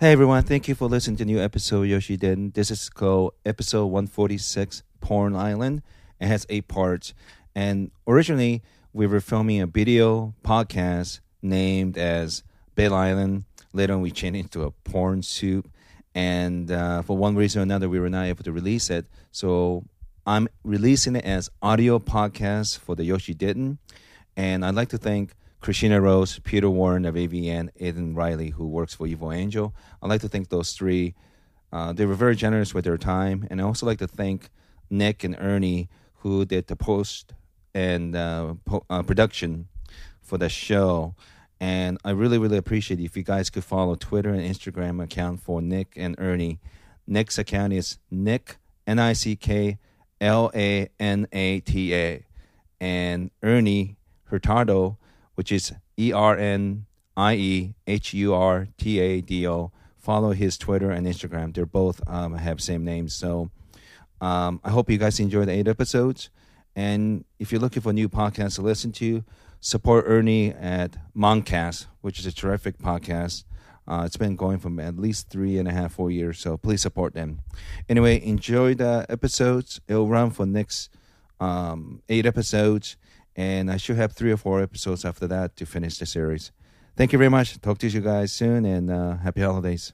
Hey everyone, thank you for listening to new episode Yoshi Den. This is called episode 146 Porn Island. It has eight parts. And originally we were filming a video podcast named as Bed Island. Later on we changed it to a porn soup. And uh, for one reason or another we were not able to release it. So I'm releasing it as audio podcast for the Yoshi Didn't. And I'd like to thank Christina Rose, Peter Warren of AVN, Aidan Riley, who works for Evil Angel. I'd like to thank those three. Uh, they were very generous with their time. And I also like to thank Nick and Ernie, who did the post and uh, po- uh, production for the show. And I really, really appreciate it. if you guys could follow Twitter and Instagram account for Nick and Ernie. Nick's account is Nick, N I C K L A N A T A. And Ernie Hurtado which is E R N I E H U R T A D O. Follow his Twitter and Instagram. They're both um, have same names. So um, I hope you guys enjoy the eight episodes. And if you're looking for new podcasts to listen to, support Ernie at Moncast, which is a terrific podcast. Uh, it's been going for at least three and a half, four years. So please support them. Anyway, enjoy the episodes. It'll run for next um, eight episodes and I should have three or four episodes after that to finish the series. Thank you very much. Talk to you guys soon, and uh, happy holidays.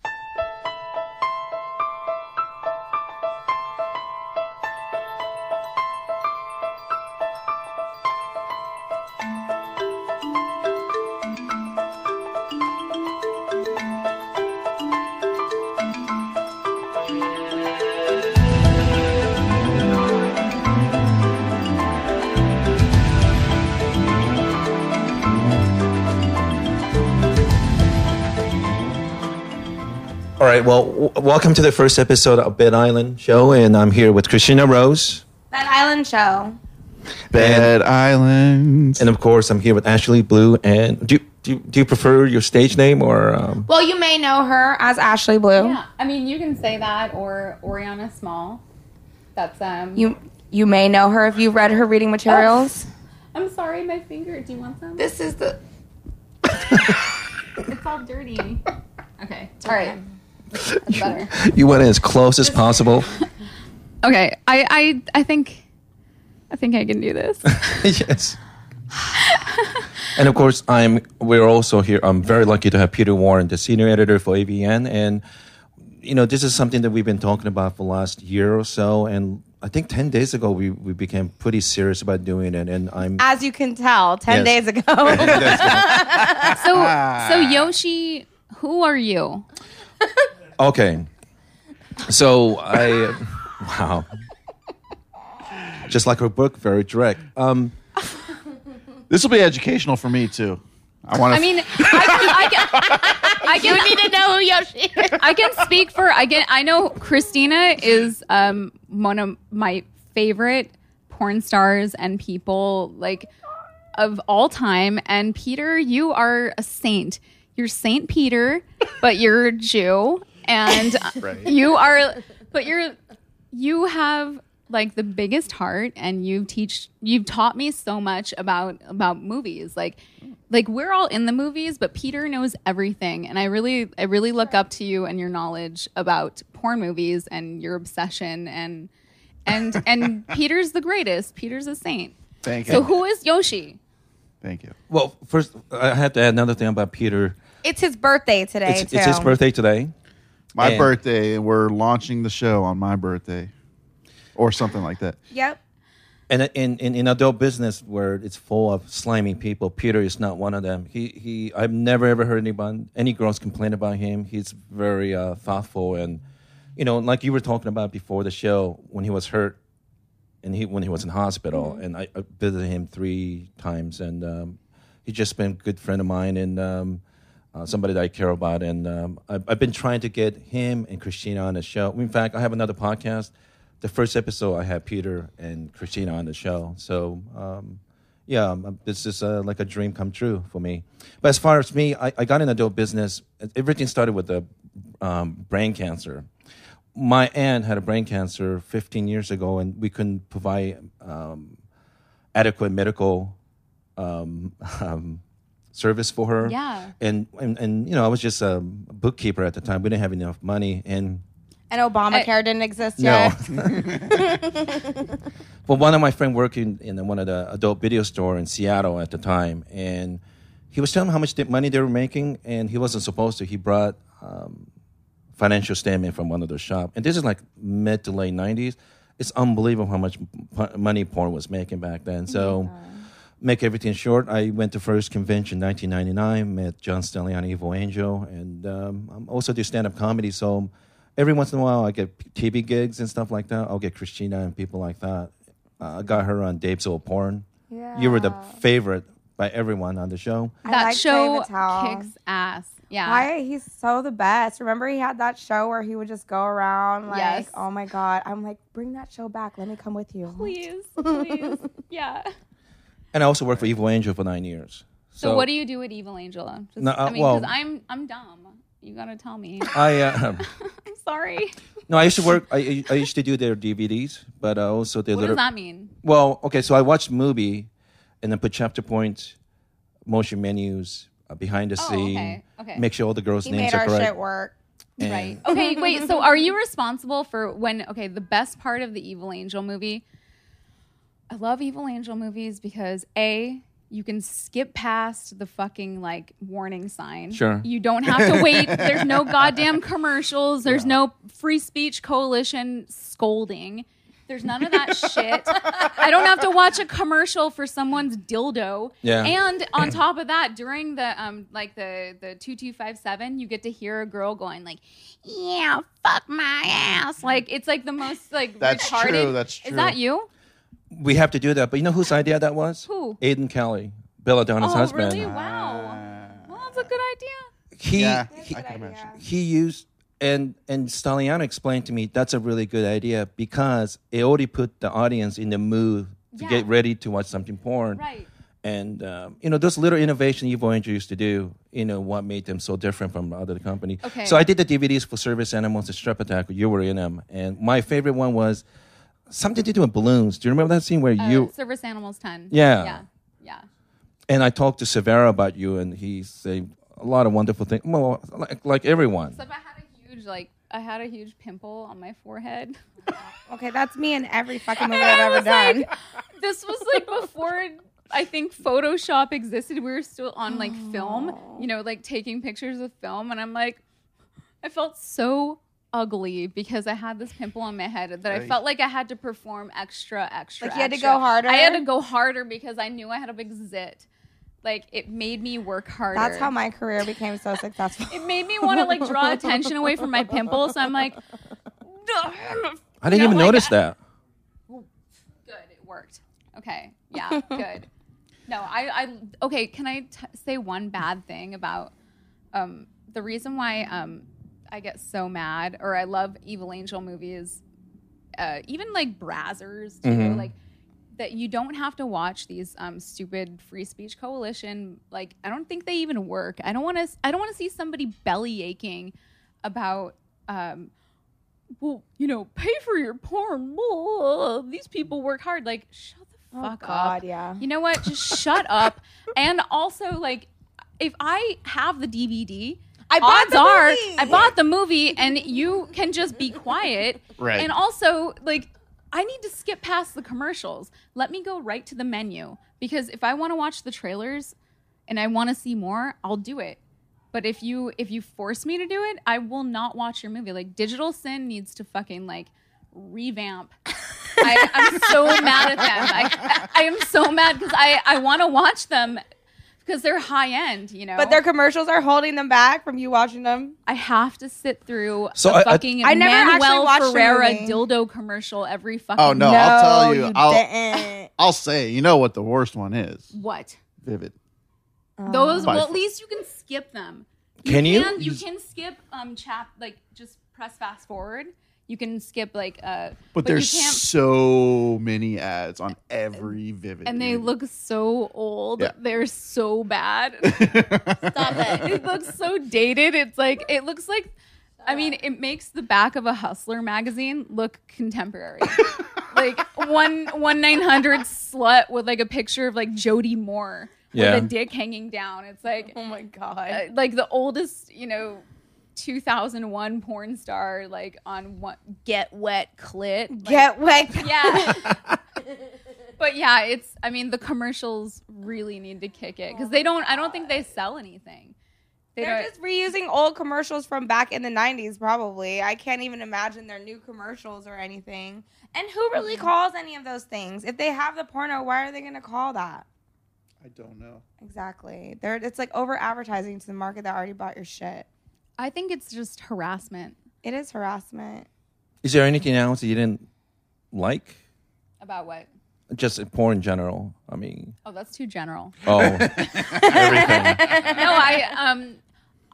Right. Well, w- welcome to the first episode of Bed Island Show, and I'm here with Christina Rose, Bed Island Show. Bed Island. and of course, I'm here with Ashley Blue. And do you, do you, do you prefer your stage name or? Um, Well, you may know her as Ashley Blue. Yeah, I mean, you can say that or Oriana Small. That's um. You you may know her if you read her reading materials. I'm sorry, my finger. Do you want some? This is the It's all dirty. Okay. All right. That's better. you went as close as possible. Okay. I I I think I think I can do this. yes. and of course, I'm. We're also here. I'm very lucky to have Peter Warren, the senior editor for AVN, and you know, this is something that we've been talking about for the last year or so. And I think ten days ago, we we became pretty serious about doing it. And I'm. as you can tell, ten Yes. days ago. So so Yoshi, who are you? Okay. So I, wow. Just like her book, very direct. Um, This will be educational for me too. I want to. I mean, I can, I can, I can, need to know who Yoshi is. I can speak for I get I know Christina is um one of my favorite porn stars and people like of all time and Peter you are a saint. You're Saint Peter, but you're a Jew and you are but you're you have like the biggest heart and you've teach you've taught me so much about about movies like like we're all in the movies but peter knows everything and i really i really look up to you and your knowledge about porn movies and your obsession and and and peter's the greatest peter's a saint Thank you. so who is yoshi Thank you. well, first, I have to add another thing about Peter. It's his birthday today It's, too. it's his birthday today. My And- birthday, and we're launching the show on my birthday, or something like that. Yep. And in, in, in adult business where it's full of slimy people, Peter is not one of them. He, he I've never ever heard anyone any girls complain about him. He's very uh, thoughtful and you know, like you were talking about before the show when he was hurt and he when he was in hospital and I, I visited him three times and um, he's just been a good friend of mine and um, uh, somebody that I care about and um, I've, I've been trying to get him and Christina on the show. In fact, I have another podcast. The first episode I had Peter and Christina on the show. So um, yeah, um, this is uh, like a dream come true for me. But as far as me, I, I got in adult business. Everything started with the um, brain cancer my aunt had a brain cancer 15 years ago, and we couldn't provide um, adequate medical um, um, service for her. Yeah. And, and and you know, I was just a bookkeeper at the time. We didn't have enough money, and And Obamacare didn't exist yet. no. yet. but one of my friends working in one of the adult video store in Seattle at the time, and he was telling me how much money they were making, and he wasn't supposed to. He brought um, financial statement from one of the shop, and this is like mid to late '90s. It's unbelievable how much p- money porn was making back then. So, make everything short, I went to first convention 1999, met John Stagliano, Evil Angel, and um, I'm also do stand up comedy. So every once in a while, I get TV gigs and stuff like that. I'll get Christina and people like that. Uh, I got her on Dave's Old Porn. Yeah. You were the favorite by everyone on the show. I that like show kicks ass. Yeah. Why he's so the best. Remember he had that show where he would just go around like, Yes. oh my god. I'm like, bring that show back. Let me come with you. Please, please. yeah. And I also worked for Evil Angel for nine years. So, what do you do at Evil Angel? Just, No, uh, I mean, well- because I'm I'm dumb. You gotta tell me. I uh, I'm sorry. no, I used to work. I, I used to do their DVDs, but I also did What little. does that mean? Well, okay, so I watched movie, and then put chapter point, motion menus uh, behind the Oh, scene. okay, okay. Make sure all the girls' He names made are our correct. shit work. and- Right. Okay, wait. So are you responsible for when okay, the best part of the Evil Angel movie? I love Evil Angel movies because A, you can skip past the fucking like warning sign. Sure. You don't have to wait. There's no goddamn commercials. There's no free speech coalition scolding. There's none of that shit. I don't have to watch a commercial for someone's dildo. Yeah. And on top of that, during the um like the the two two five seven, you get to hear a girl going like, "Yeah, fuck my ass." Like it's like the most like That's retarded. true, that's true. Is that you? We have to do that. But you know whose idea that was? Who? Aiden Kelly, Belladonna's oh, husband. really? Wow. Well, that's a good idea. He Yeah, he, I can imagine. he used and and Stagliano explained to me that's a really good idea because it already put the audience in the mood to Yeah. get ready to watch something porn. Right. And um, you know those little innovation Evil Angel used to do. You know what made them so different from other company. Okay. So I did the DVDs for Service Animals and Strap Attack. You were in them, and my favorite one was something to do with balloons. Do you remember that scene where Uh, you Service Animals 10. Yeah. Yeah. Yeah. and I talked to Severa about you, and he said a lot of wonderful things. Well, like, like everyone. Except I had a huge like I had a huge pimple on my forehead. Okay, that's me in every fucking movie And I've ever was done. like, this was like before I think Photoshop existed. We were still on like film, you know, like taking pictures with film, and I'm like, I felt so ugly because I had this pimple on my head that I felt like I had to perform extra, extra. Like you had to go harder? I had to go harder because I knew I had a big zit. Like it made me work harder. That's how my career became so successful. it made me want to like draw attention away from my pimples. So I'm like, I didn't No, even like, notice that. good it worked okay yeah good no i i okay can i t- say one bad thing about um the reason why um i get so mad or i love evil angel movies uh even like brazzers too Mhm. like that you don't have to watch these um, stupid free speech coalition like i don't think they even work i don't want to i don't want to see somebody belly aching about um well, you know, pay for your porn. Blah. These people work hard. Like, shut the Oh, fuck God, up. yeah. You know what? Just shut up. And also, like, if I have the DVD, I bought odds the are movie. I bought the movie, and you can just be quiet. Right. And also, like, I need to skip past the commercials. Let me go right to the menu because if I want to watch the trailers and I want to see more, I'll do it. But if you if you force me to do it, I will not watch your movie. Like Digital Sin needs to fucking like revamp. I, I'm so mad at them. I, I am so mad because I I want to watch them because they're high end, you know. But their commercials are holding them back from you watching them. I have to sit through So a I- I- fucking I never actually Manuel watched the Ferrara dildo commercial every fucking. Oh no, I'll tell you. I'll didn't. I'll say. You know what the worst one is? What? Vivid. Those? By Well, at least you can skip them. Can you? You can skip um chap like just press fast forward. You can skip like uh. But, you there's so many ads on every Vivid. and they dude. look so old. Yeah. They're so bad. Stop it. it looks so dated. It's like it looks like I mean, it makes the back of a Hustler magazine look contemporary. like one one nine hundred slut with like a picture of like Jody Moore. Yeah. with a dick hanging down. It's like Oh my god. uh, like the oldest, you know, 2001 porn star like on what get wet clit. Like, Get wet. yeah. but yeah, it's I mean the commercials really need to kick it cuz oh they don't I don't think they sell anything. They They're just reusing old commercials from back in the 90s, probably. I can't even imagine their new commercials or anything. And who really mm-hmm. calls any of those things? If they have the porno, why are they going to call that? I don't know. Exactly. They're, it's like over advertising to the market that already bought your shit. I think it's just harassment It is harassment. Is there anything else that you didn't like? about what? Just in porn in general. I mean, Oh, that's too general. oh, everything. no, I um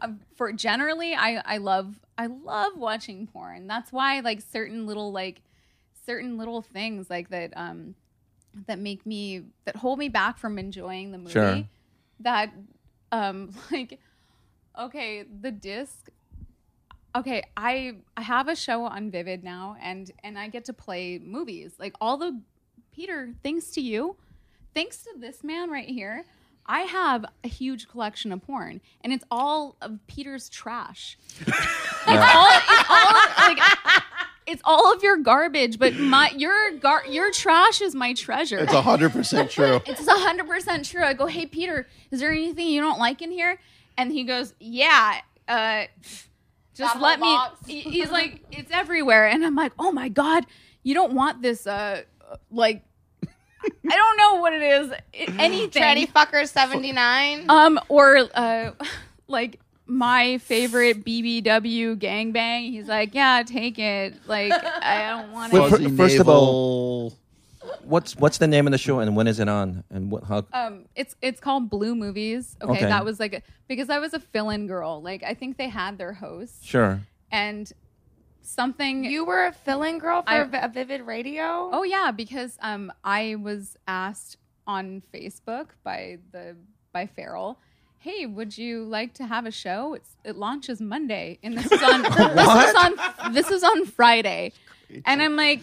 um, for generally I I love I love watching porn. That's why like certain little like certain little things like that um that make me that hold me back from enjoying the movie. Sure. That um like okay, the disc Okay, I I have a show on Vivid now and and I get to play movies. Like all the Peter, thanks to you, thanks to this man right here, I have a huge collection of porn, and it's all of Peter's trash. It's all, it's all like, it's all of your garbage, but my your gar your trash is my treasure. It's hundred percent true. It's hundred percent true. I go, hey Peter, is there anything you don't like in here? And he goes, yeah. Uh, just That let whole me. box. he- He's like, it's everywhere, and I'm like, oh my god, you don't want this. Uh, like, I don't know what it is. It- anything. Tranny fucker 79. Um, or uh, like my favorite BBW gangbang. He's like, yeah, take it. Like, I don't want Well, it. fir- Fuzzy first of navel. What's what's the name of the show and when is it on and what how? Um, it's it's called Blue Movies. Okay, Okay. that was like a, because I was a fill-in girl. Like, I think they had their host Sure. and something. you were a fill-in girl for I- a Vi- a Vivid Radio? Oh yeah, because um, I was asked on Facebook by the by Farrell. Hey, would you like to have a show? It's it launches Monday, and this is on this is on this is on Friday, and I'm like,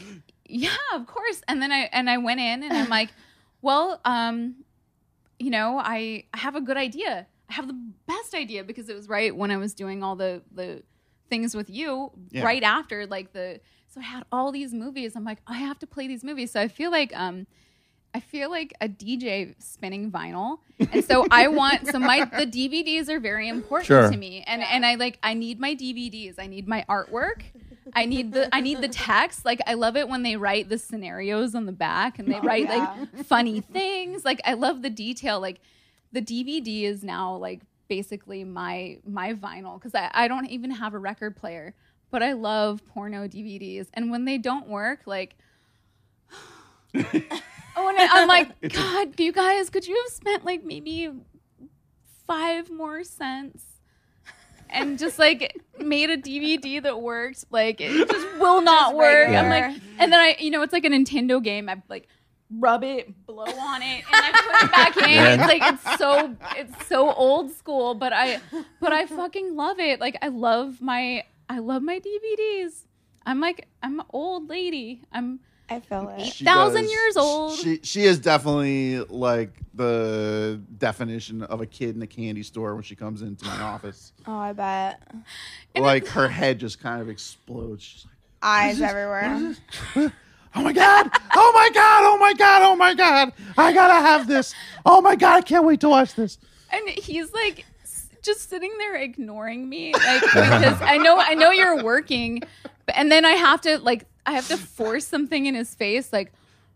yeah, of course. And then I and I went in, and I'm like, well, um, you know, I I have a good idea. I have the best idea because it was right when I was doing all the the things with you Yeah. right after like the so I had all these movies. I'm like, I have to play these movies. So I feel like um I feel like a DJ spinning vinyl. And so I want so my the DVDs are very important Sure. to me. And and I like I need my DVDs. I need my artwork. I need the I need the text. Like I love it when they write the scenarios on the back and they oh, write yeah. like funny things. Like I love the detail. Like the DVD is now like basically my my vinyl because I, I don't even have a record player. But I love porno DVDs. And when they don't work, like Oh, and I- I'm like, God, you guys, could you have spent like maybe five more cents and just like made a DVD that worked? Like, it just will not work. I'm like, and then I, you know, it's like a Nintendo game. I like rub it, blow on it, and I put it back in. Yeah. It's like it's so it's so old school, but I but I fucking love it. Like I love my I love my DVDs. I'm like I'm an old lady. I'm I feel it. She thousand does- years old. She she is definitely like the definition of a kid in a candy store when she comes into my office. Oh, I bet. like her head just kind of explodes. She's like, Eyes everywhere. "Oh my god! Oh my god! Oh my god! Oh my god! I gotta have this! Oh my god! I can't wait to watch this." and he's like just sitting there ignoring me like because i know i know you're working but, and then i have to like i have to force something in his face like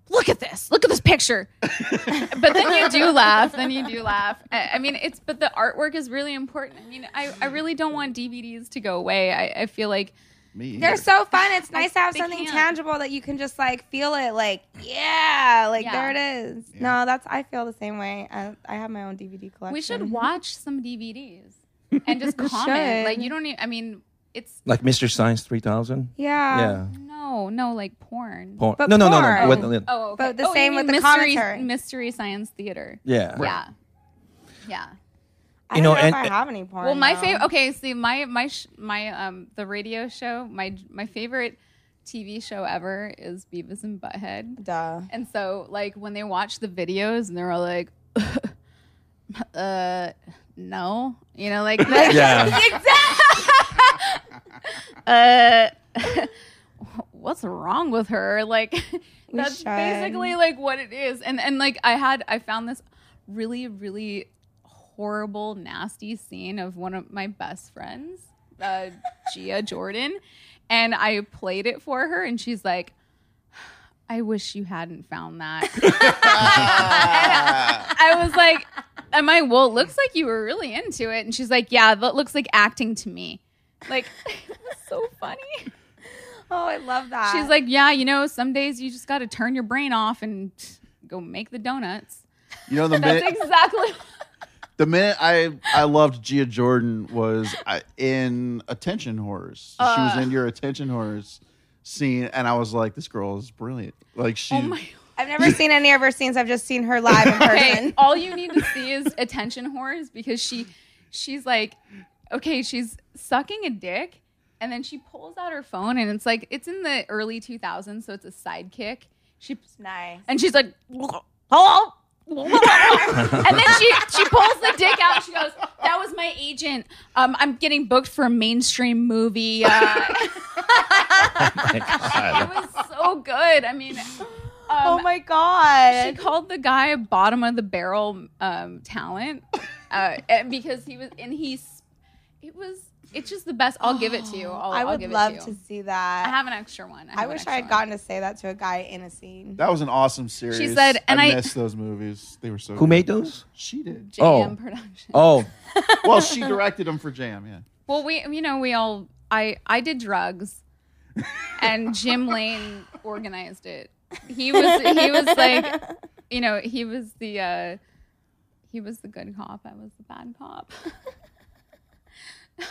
look at this look at this picture but then you do laugh then you do laugh I, I mean it's but the artwork is really important i mean i, I really don't want dvds to go away i, I feel like Me. They're so fun. It's nice to have something can't. tangible that you can just like feel it. Like, yeah, like Yeah. there it is. No, that's I feel the same way. I, I have my own DVD collection. we should watch some dvds and just comment should. like you don't need i mean it's Like Mr. Science 3000? Yeah. yeah. no no like porn Porn. But no, no, no, porn. no. What- Oh, okay. But the Oh, you same mean with the mystery, commentary. Mystery Science Theater. yeah. Yeah. Yeah. I You don't know, know, and- if I have any porn. Well, my though. favorite. Okay, see, my my sh- my um the radio show. My my favorite TV show ever is Beavis and Butthead. Duh. And so, like, when they watch the videos and they're all like, uh, no, you know, like, Yeah. uh, what's wrong with her? Like, that's should. basically like what it is. And and like I had, I found this really, really horrible, nasty scene of one of my best friends, uh, Gia Jordan, and I played it for her, and she's like. I wish you hadn't found that. I was like, am I, well, it looks like you were really into it. And she's like, yeah, that looks like acting to me. Like, it so funny. Oh, I love that. She's like, yeah, you know, some days you just got to turn your brain off and go make the donuts. You know the That's minute exactly. the minute I I loved Gia Jordan was uh, in Attention Whores. she was Uh. in your Attention Whores scene, and I was like, this girl is brilliant. Like she. Oh my. I've never seen any of her scenes. I've just seen her live in person. Okay, all you need to see is attention whores because she, she's like, okay, she's sucking a dick, and then she pulls out her phone, and it's like it's in the early 2000s, so it's a sidekick. She's Nice. and she's like, hello. and then she she pulls the dick out. And she goes, "That was my agent. Um, I'm getting booked for a mainstream movie. Uh, it was so good. I mean, oh my god! she called the guy bottom of the barrel um, talent uh, and because he was and he's it was it's just the best. I'll give it to you. I'll, I I'll would give love it to to see that. I have an extra one. I have an wish extra I had one. gotten to say that to a guy in a scene. that was an awesome series. She said- and I- miss those movies. They were so. Who good. made those? She did. JM Oh. production. Oh, Well, she directed them for Jam. Yeah. Well, we you know we all I I did drugs, and Jim Lane organized it. He was he was like, you know, he was the uh he was the good cop. I was the bad cop.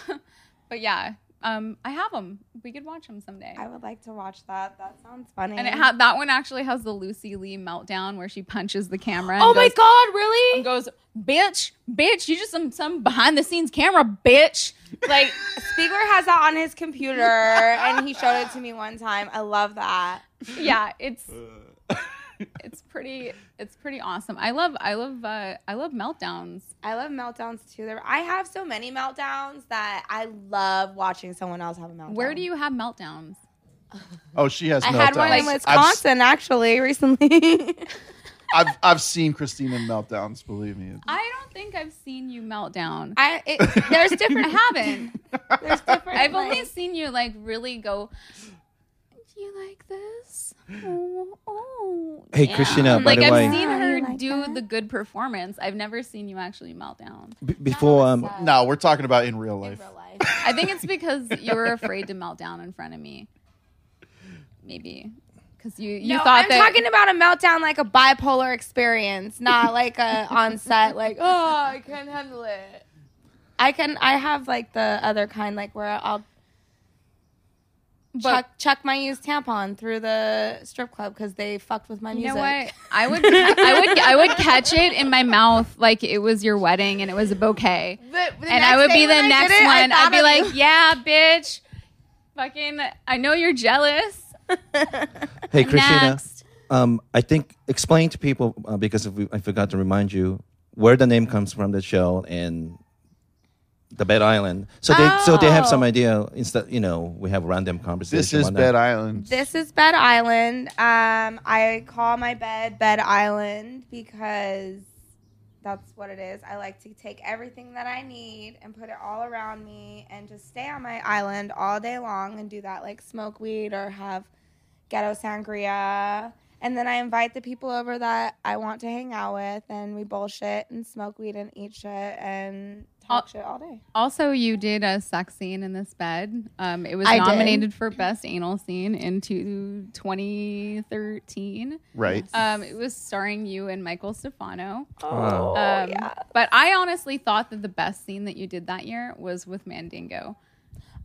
but yeah, um, I have them. We could watch them someday. I would like to watch that. That sounds funny. And it had that one actually has the Lucy Lee meltdown where she punches the camera. and oh my goes- god, and really? goes, bitch, bitch, you just some some behind the scenes camera, bitch. Like Spiegler has that on his computer, and he showed it to me one time. I love that. yeah, it's it's pretty it's pretty awesome. I love I love uh, I love meltdowns. I love meltdowns too. There, I have so many meltdowns that I love watching someone else have a meltdown. Where do you have meltdowns? Oh, she has. I had one in meltdowns. I've, Wisconsin actually recently. I've I've seen Christina meltdowns. Believe me. I don't think I've seen you meltdown. I it, there's I different. haven't. There's different. I've only seen you like really go. Do you like this? Oh, oh. Hey, yeah." Christina, by Like the I've way- seen Oh, her like do that? the good performance. I've never seen you actually melt down. b- before um, No, we're talking about in real life. I think it's because you were afraid to melt down in front of me. Maybe because you you no, thought I'm that talking about a meltdown like a bipolar experience, not like a on set like oh I can't handle it. I can I have like the other kind like where I'll But- chuck chuck my used tampon through the strip club because they fucked with my You music. know what? I would, I would, I would catch it in my mouth like it was your wedding and it was a bouquet, The- the and I would be the I next it, one. I'd be like, you. "Yeah, bitch, fucking, I know you're jealous." hey, Christina, Next. um, I think explain to people uh, because if we, I forgot to remind you where the name comes from the show and the Bed Island. So they so they have some Oh. idea. Instead, you know, we have random conversation. This is whatnot. Bed Island. This is Bed Island. Um, I call my bed Bed Island because that's what it is. I like to take everything that I need and put it all around me and just stay on my island all day long and do that, like smoke weed or have ghetto sangria. And then I invite the people over that I want to hang out with, and we bullshit and smoke weed and eat shit and talk Uh, shit all day. Also, you did a sex scene in this bed. Um, it was I did. nominated for best anal scene in two- 2013. Right. Um, it was starring you and Michael Stefano. Oh, Um, yeah. But I honestly thought that the best scene that you did that year was with Mandingo.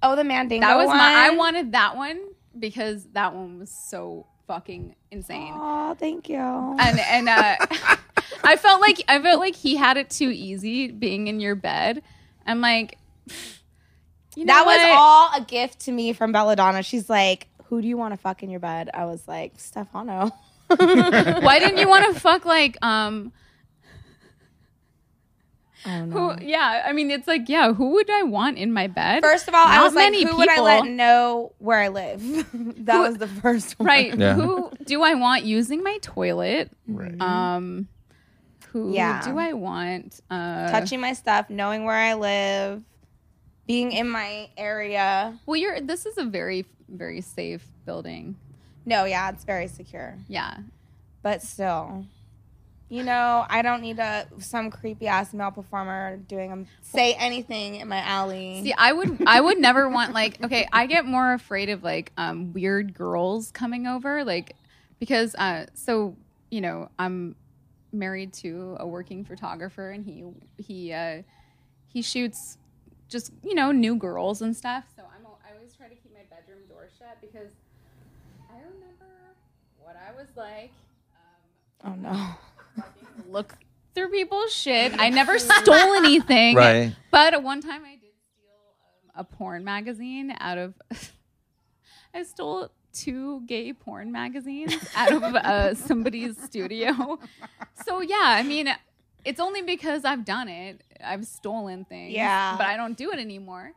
Oh, the Mandingo That was one. my. I wanted that one because that one was so fucking insane. Oh, thank you. And and uh, I felt like I felt like he had it too easy being in your bed. I'm like, you know that was what? all a gift to me from Belladonna. She's like, "Who do you want to fuck in your bed?" I was like, "Stefano." Why didn't you want to fuck like um? Who? Yeah, I mean, it's like, yeah, who would I want in my bed? First of all, I Not was like, many who would I let know where I live? that Who- was the first one. right? Yeah. Who do I want using my toilet? Right. Um, who Yeah. do I want? Uh, Touching my stuff, knowing where I live, being in my area. Well, you're. This is a very, very safe building. No, yeah, it's very secure. Yeah. But still, you know, I don't need a some creepy ass male performer doing um, say anything in my alley. See, I would, I would never want like. Okay, I get more afraid of like um, weird girls coming over, like because uh, so you know I'm married to a working photographer, and he he uh, he shoots just you know new girls and stuff. So I'm I always try to keep my bedroom door shut because I remember what I was like. Um, oh no. look through people's shit. I never stole anything. Right. But one time I did steal um, a porn magazine out of. I stole two gay porn magazines out of uh, somebody's studio. So yeah, I mean, it's only because I've done it. I've stolen things. Yeah. But I don't do it anymore.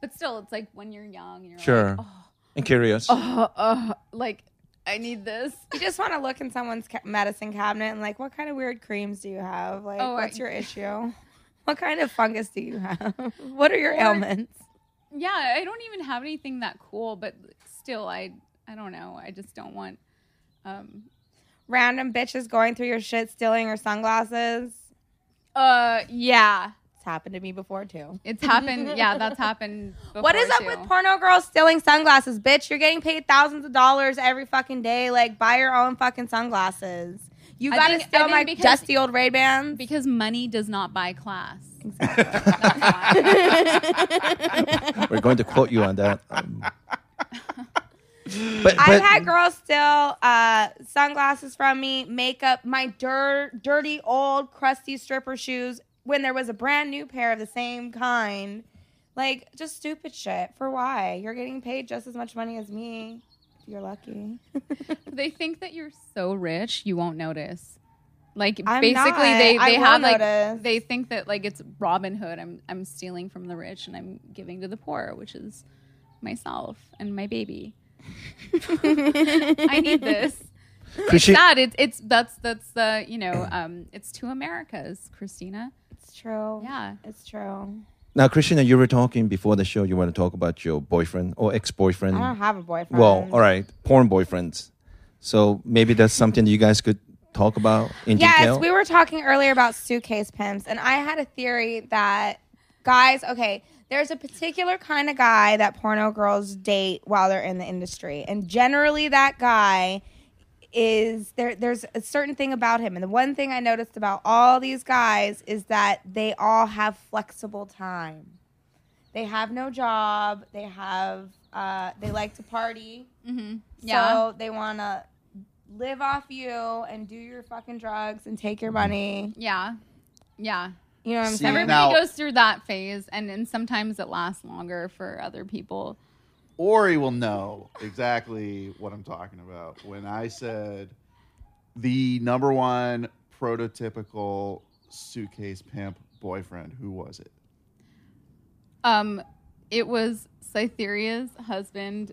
But still, it's like when you're young, you're Sure. like, oh, And curious. oh, oh, like I need this. You just want to look in someone's ca- medicine cabinet and like, what kind of weird creams do you have? Like, Oh, I- what's your issue? What kind of fungus do you have? what are your Or- ailments? yeah i don't even have anything that cool but still i i don't know i just don't want um Random bitches going through your shit, stealing your sunglasses. uh yeah It's happened to me before too. it's happened yeah that's happened before What is up too. with porno girls stealing sunglasses, bitch? You're getting paid thousands of dollars every fucking day. Like, buy your own fucking sunglasses. You I gotta think- steal my because- dusty old Ray Bans. because money does not buy class We're going to quote you on that. Um, but, I've had girls steal uh, sunglasses from me, makeup, my dir- dirty old crusty stripper shoes when there was a brand new pair of the same kind. Like just stupid shit. For why? You're getting paid just as much money as me. If you're lucky. they think that you're so rich you won't notice like I'm basically not. they they will have like notice. they think that like it's robin hood i'm i'm stealing from the rich and i'm giving to the poor which is myself and my baby i need this Could she- sad it's it's that's that's the you know um it's two americas christina it's true. yeah It's true. now, Christina, you were talking before the show. You want to talk about your boyfriend or ex-boyfriend? I don't have a boyfriend. Well, all right, porn boyfriends. So maybe that's something you guys could talk about in Yes, detail. Yes, we were talking earlier about suitcase pimps, and I had a theory that guys, okay, there's a particular kind of guy that porno girls date while they're in the industry, and generally that guy is there. There's a certain thing about him, and the one thing I noticed about all these guys is that they all have flexible time. They have no job. They have. Uh, they like to party. mm-hmm. So they want to live off you and do your fucking drugs and take your money. yeah yeah You know what I'm See, saying? everybody Now- goes through that phase and then sometimes it lasts longer for other people Ori will know exactly what I'm talking about when I said the number one prototypical suitcase pimp boyfriend. Who was it? Um, it was Cytherea's husband,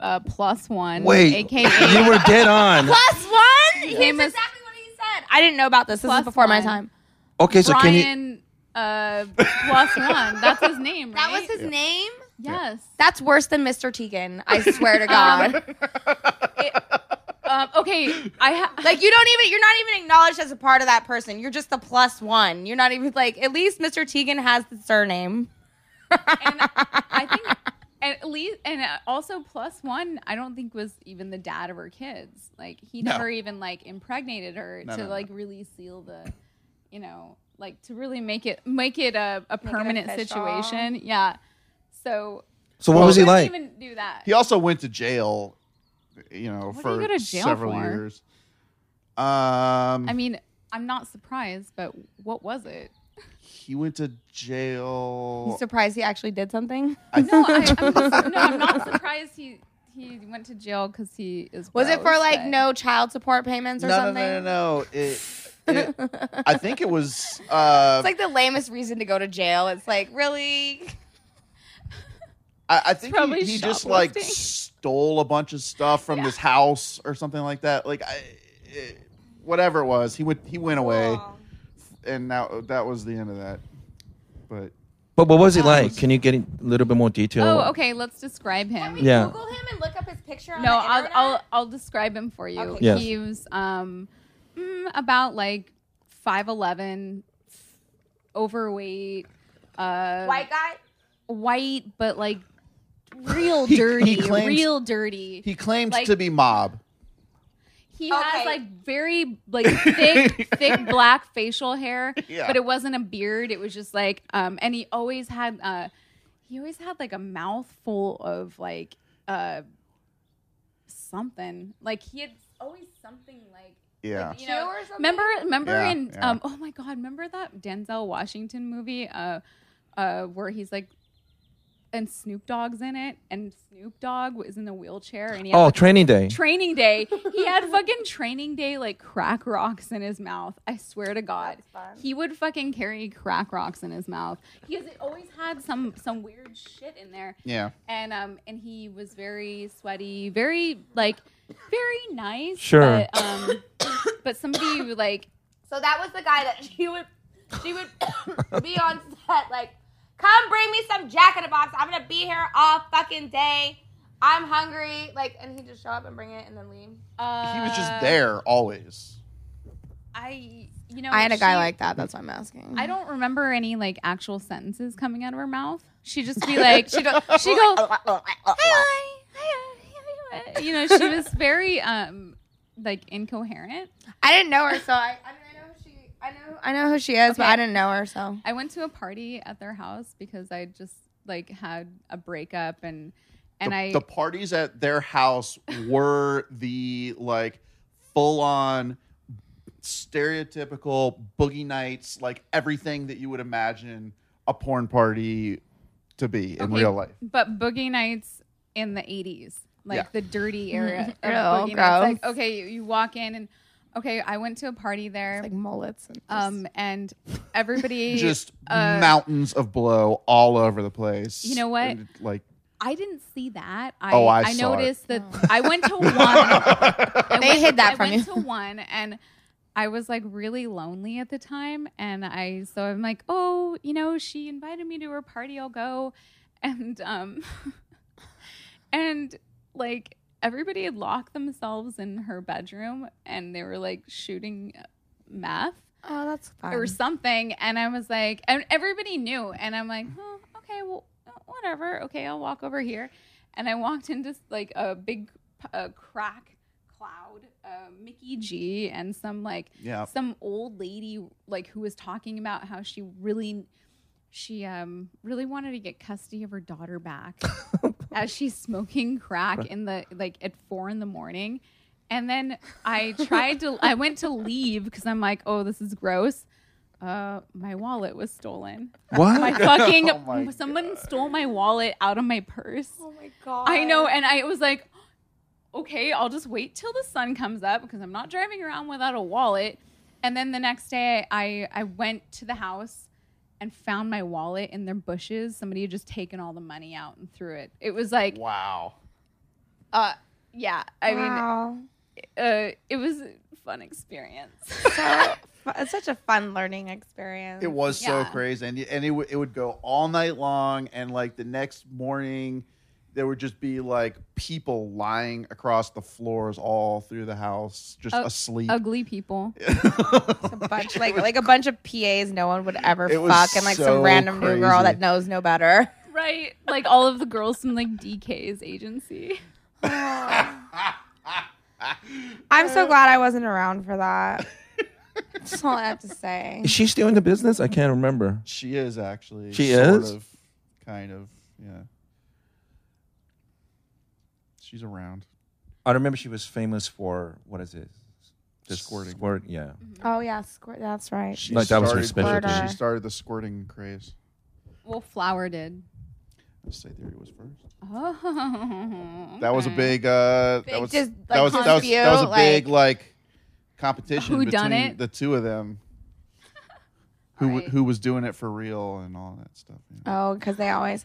uh, plus one. Wait, aka you were dead on. Plus one? He's Name is- exactly what he said. I didn't know about this. This Plus is before my time. Okay, so can you? Brian. Uh, plus one. That's his name, right? That was his name? Yes. That's worse than Mr. Tegan. I swear to God. Um, okay. I ha- like you don't even you're not even acknowledged as a part of that person. You're just the plus one. You're not even like at least Mr. Tegan has the surname. and I think at least and also plus one. I don't think was even the dad of her kids. Like he No. never even like impregnated her No, to no, like really seal the, you know, like to really make it make it a, a permanent official. situation. Yeah. So So what was he like? Even do that. He also went to jail, you know, What for he go to jail several for? years. Um, I mean, I'm not surprised, but what was it? he went to You jail. surprised he actually did something? I No, I, I'm no, I'm not surprised he he went to jail because he is. Was it for like but- no child support payments or no, something? no, no, no, no. It, It- I think it was. Uh, It's like the lamest reason to go to jail. It's like, really? I, I think he, he just like stole a bunch of stuff from his house or something like that. Like, I, it, whatever it was, he would he went away, Cool. and now that was the end of that. But But what was he like? Can you get a little bit more detail? Oh, okay. Let's describe him. Can we Yeah. Google him and look up his picture on No, the I'll. I'll I'll describe him for you. Okay. Yes. He was um mm, about like five eleven, overweight, uh, White guy? white, but like real He- he dirty, claims- real dirty. he claims Like- to be mob. He Okay. has like very like thick, thick black facial hair, Yeah. but it wasn't a beard. It was just like, um, and he always had, uh, he always had like a mouth full of like, uh, something. Like he had always something like, Yeah. like, you know. Or? Remember, remember Yeah, in, yeah. um, oh my god, remember that Denzel Washington movie, uh, uh, where he's like. And Snoop Dogg's in it, and Snoop Dogg was in the wheelchair, and he had Oh, like, training day. training day. He had fucking training day like crack rocks in his mouth. I swear to God, he would fucking carry crack rocks in his mouth. He has always had some some weird shit in there, Yeah. and um and he was very sweaty, very like very nice. Sure. but, um, but somebody who, like So that was the guy that she would she would be on set like, come bring me some Jack in the Box. I'm gonna be here all fucking day. I'm hungry. Like, and he'd just show up and bring it and then leave. uh, He was just there always. I you know I had a guy she- like that. That's why I'm asking. I don't remember any like actual sentences coming out of her mouth. She'd just be like, she'd go, she'd go, hi, hi, hi, you know, she was very um like incoherent. I didn't know her, so I. I mean, I know who she. I know. I know who she is, but I didn't know her, so. I went to a party at their house because I just like had a breakup and and the, I the parties at their house were the like full on stereotypical boogie nights, like everything that you would imagine a porn party to be in Okay, real life. But boogie nights in the 80s, like Yeah. the dirty era of Ew, boogie nights. Like, gross. okay, you, you walk in and okay, I went to a party there. Like mullets. And just- um, and everybody Just uh, mountains of blow all over the place. You know what? And, like I didn't see that. I, Oh, I saw it. noticed that I went to one. I They went- hid that I from went you. to one, and I was like really lonely at the time, and I so I'm like, oh, you know, she invited me to her party. I'll go, and um, and like everybody had locked themselves in her bedroom, and they were like shooting meth oh, that's fine. or something. And I was like, and everybody knew. And I'm like, oh, okay, well, whatever. Okay, I'll walk over here. And I walked into like a big uh, crack cloud, uh, Mickey G, and some like Yeah. some old lady like who was talking about how she really she um really wanted to get custody of her daughter back as she's smoking crack in the like at four in the morning and then i tried to i went to leave because i'm like oh this is gross uh my wallet was stolen What? my fucking Oh my someone stole my wallet out of my purse oh my god. I know, and I was like, okay, I'll just wait till the sun comes up because I'm not driving around without a wallet. And then the next day, I I went to the house and found my wallet in their bushes. Somebody had just taken all the money out and threw it. It was like, wow. uh, yeah. I wow. mean, uh, it was a fun experience. so it's such a fun learning experience. It was so crazy, and and it would it would go all night long, and like the next morning, there would just be like people lying across the floors all through the house, just Uh, asleep. Ugly people. a bunch like like a bunch of PAs no one would ever It was fuck, and like so some random new girl crazy. that knows no better. Right. Like all of the girls from like DK's agency. I'm so glad I wasn't around for that. That's all I have to say. Is she still in the business? I can't remember. she is actually. She sort is? of, kind of, yeah. She's around. I remember she was famous for what is it? The Squirting. Squirt, yeah. Oh yeah, squirt. That's right. She Like, that was her started- specialty. She started the squirting craze. Well, Flower did. Cytherea was first. Oh. That was a big. Uh, Big that was just, that like, was that was that was a dispute, big like competition Who between done it? the two of them. Who Right. who was doing it for real and all that stuff. yeah. Oh, because they always.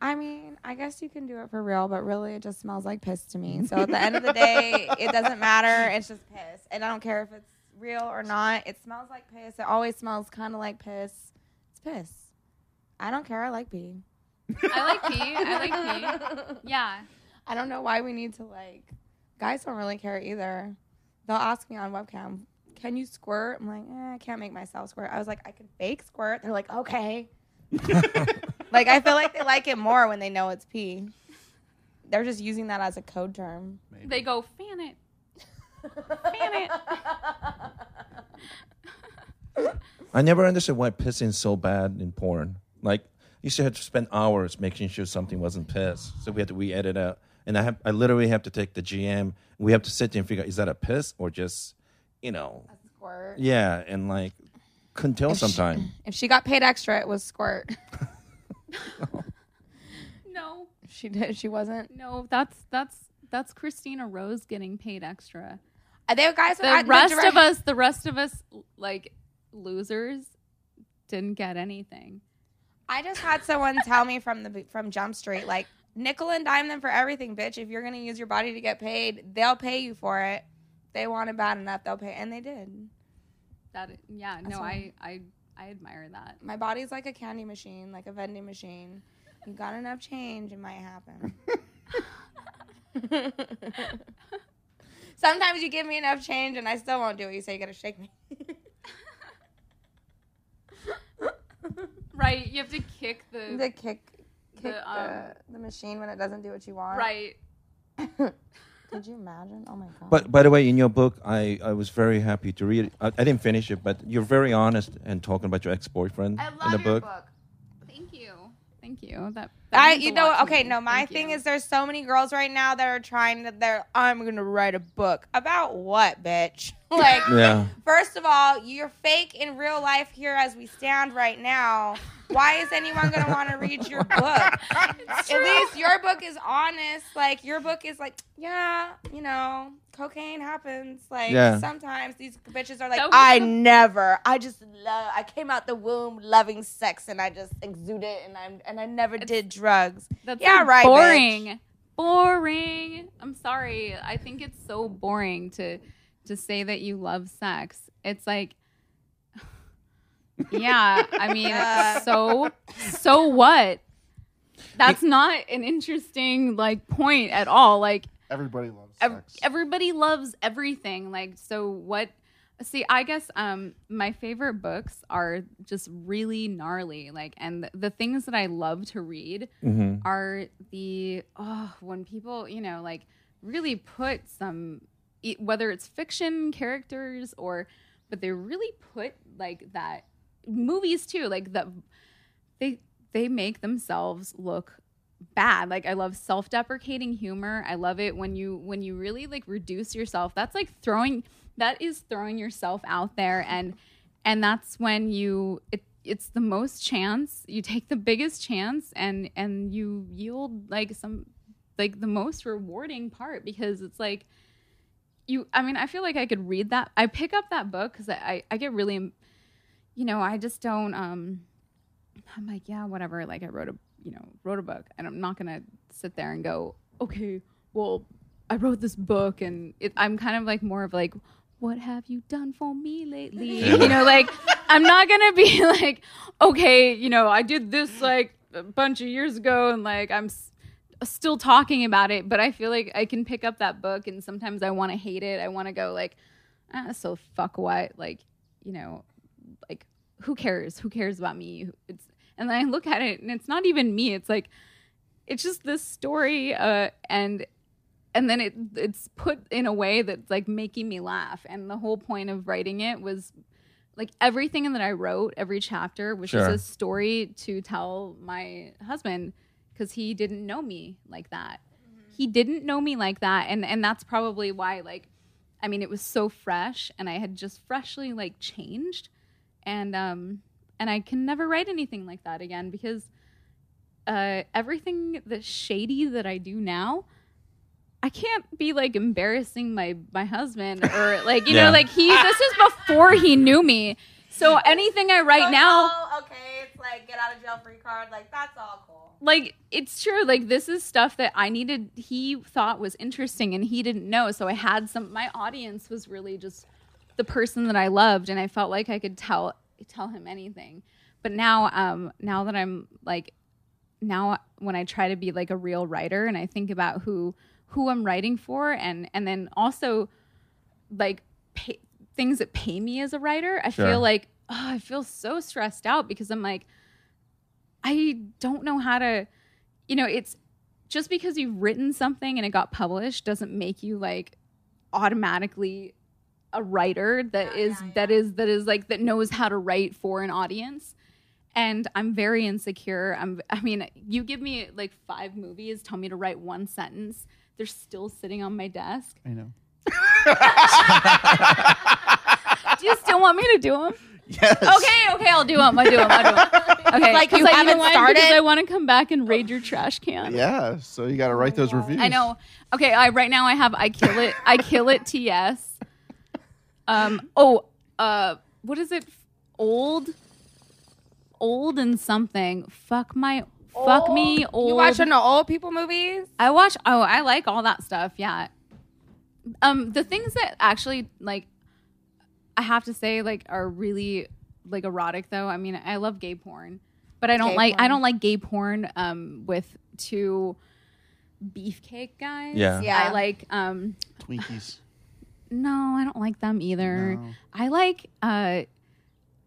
I mean, I guess you can do it for real, but really, it just smells like piss to me. So at the end of the day, it doesn't matter. It's just piss, and I don't care if it's real or not. It smells like piss. It always smells kind of like piss. It's piss. I don't care. I like pee. I like pee. I like pee. Yeah. I don't know why we need to like. Guys don't really care either. They'll ask me on webcam, "Can you squirt?" I'm like, eh, I can't make myself squirt. I was like, I can fake squirt. They're like, okay. like I feel like they like it more when they know it's pee. They're just using that as a code term. Maybe. They go fan it. Fan it. I never understood why pissing is so bad in porn. Like, you used to have to spend hours making sure something wasn't piss, so we had to re-edit out. And I have, I literally have to take the GM. We have to sit there and figure out is that a piss or just, you know, Squirt. yeah, and like couldn't tell If she- sometimes. If she got paid extra, it was squirt. No, she did. She wasn't. no, that's that's that's Kristina Rose getting paid extra. Uh, They guys. The rest direct- of us, the rest of us, like losers, didn't get anything. I just had someone tell me from the from Jump Street, like nickel and dime them for everything, bitch. If you're gonna use your body to get paid, they'll pay you for it. They want it bad enough, they'll pay, and they did. That yeah, no, why- I I I admire that. My body's like a candy machine, like a vending machine. You got enough change, it might happen. Sometimes you give me enough change and I still won't do it. You say you gotta shake me. Right, you have to kick the, the kick, kick The, the, um, the machine when it doesn't do what you want. right. Could you imagine? Oh my god. But by the way, in your book, I, I was very happy to read it. I, I didn't finish it, but you're very honest and talking about your ex boyfriend I in love the your book. book. Thank you, thank you. That, that I, you know, okay, no, my Thank thing you. is there's so many girls right now that are trying to, they're, I'm going to write a book. About what, bitch? like, Yeah. first of all, you're fake in real life here as we stand right now. Why is anyone going to want to read your book? At least your book is honest. Like, your book is like, yeah, you know, cocaine happens. Like, Yeah. sometimes these bitches are like, That was I never, I just love, I came out the womb loving sex and I just exude it and I'm, and I never did drugs. That's Yeah, so right, Boring. Boring. I'm sorry. I think it's so boring to to say that you love sex. It's like Yeah, I mean, Yeah. so so what? That's not an interesting like point at all. Like Everybody loves ev- everybody loves everything. Like so what See, I guess um my favorite books are just really gnarly like and the, the things that I love to read hmm are the oh when people you know like really put some e- whether it's fiction characters or but they really put like that movies too like the they they make themselves look bad. Like i love self-deprecating humor. I love it when you when you really like reduce yourself. That's like throwing that is throwing yourself out there. And and that's when you it, it's the most chance. You take the biggest chance and and you yield like some like the most rewarding part because it's like you i mean i feel like i could read that. I pick up that book because I, I get really you know i just don't um i'm like yeah whatever. Like i wrote a you know wrote a book and i'm not gonna sit there and go okay well i wrote this book and it, i'm kind of like more of like what have you done for me lately? You know like i'm not gonna be like okay you know i did this like a bunch of years ago and like i'm s- still talking about it but i feel like i can pick up that book and sometimes i want to hate it. I want to go like ah, so fuck what? Like you know like who cares? Who cares about me? It's and then i look at it and it's not even me. It's like it's just this story uh and and then it it's put in a way that's like making me laugh. And the whole point of writing it was like everything that i wrote every chapter was Sure. just a story to tell my husband because he didn't know me like that. He didn't know me like that. And and that's probably why like i mean it was so fresh and i had just freshly like changed. And um and i can never write anything like that again because uh everything that's shady that i do now I can't be like embarrassing my my husband or like you Yeah. know like he this is before he knew me. So anything I write now Oh, okay, it's like get out of jail free card. Like that's all cool. like it's true like this is stuff that i needed he thought was interesting and he didn't know so i had some my audience was really just the person that i loved and i felt like i could tell tell him anything but now um now that i'm like now when i try to be like a real writer and i think about who who i'm writing for and and then also like pay, things that pay me as a writer i Sure. feel like oh, i feel so stressed out because i'm like I don't know how to, you know, it's just because you've written something and it got published doesn't make you like automatically a writer that Yeah, is yeah, that yeah. is that is like that knows how to write for an audience. And I'm very insecure. I'm I mean, you give me like five movies, tell me to write one sentence, they're still sitting on my desk. I know. Do you still want me to do them? Yes. Okay, okay, I'll do them. I'll do them. I'll do them. Okay, Like 'cause you I, haven't why? started? Because I want to come back and raid your trash can. Yeah. So you got to write those oh, reviews. I know. Okay, I right now I have I kill it. I kill it. TS. Um. Oh. Uh. What is it? Old. Old and something. Fuck my. Fuck me. Old. You watching the old people movies? I watch. Oh, I like all that stuff. Yeah. Um. The things that actually like, I have to say like are really like erotic though. I mean, I love gay porn, but I don't Gay like. I porn. don't like gay porn. Um. With two beefcake guys. Yeah. Yeah. I like. Um. Twinkies. No, I don't like them either. No. I like uh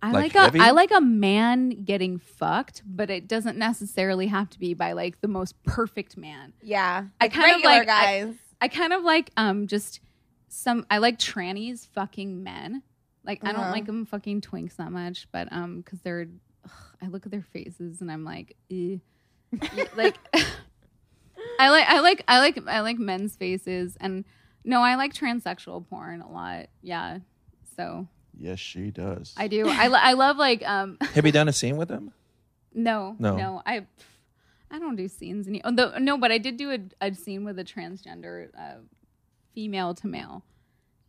I Like like, a heavy? I like a man getting fucked, but it doesn't necessarily have to be by like the most perfect man. Yeah, I Like kind of like- I- guys. I kind of like um just some I like trannies fucking men. Like I don't Uh-huh. like them fucking twinks that much, but um cuz they're ugh, I look at their faces and I'm like eh. Like I like I like I like I like men's faces and no, I like transsexual porn a lot. Yeah. So Yes, she does. I do. I, lo- I love like um Have you done a scene with them? no No. no I I don't do scenes any oh, the, no but I did do a, a scene with a transgender uh, female to male,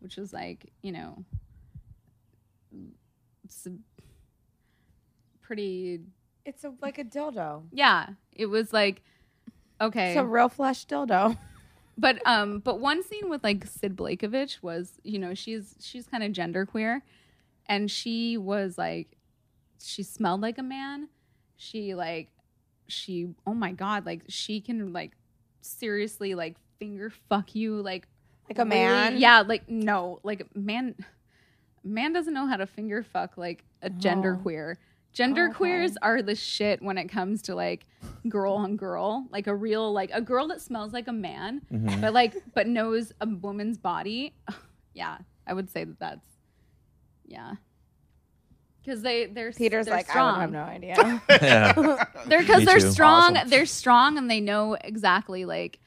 which was like you know it's a pretty It's a, like a dildo. yeah it was like okay It's a real flesh dildo. but um but one scene with like Syd Blakovich was you know she's she's kind of genderqueer. And she was like she smelled like a man. She like she oh my god like she can like seriously like finger fuck you like Like a really- man? yeah like no like man man doesn't know how to finger fuck like a genderqueer genderqueers Okay. are the shit when it comes to like girl on girl like a real like a girl that smells like a man Mm-hmm. but like but knows a woman's body yeah i would say that that's yeah because they they're Peter's they're like, strong. I would have no idea. They're because they're too. strong Awesome. they're strong and they know exactly like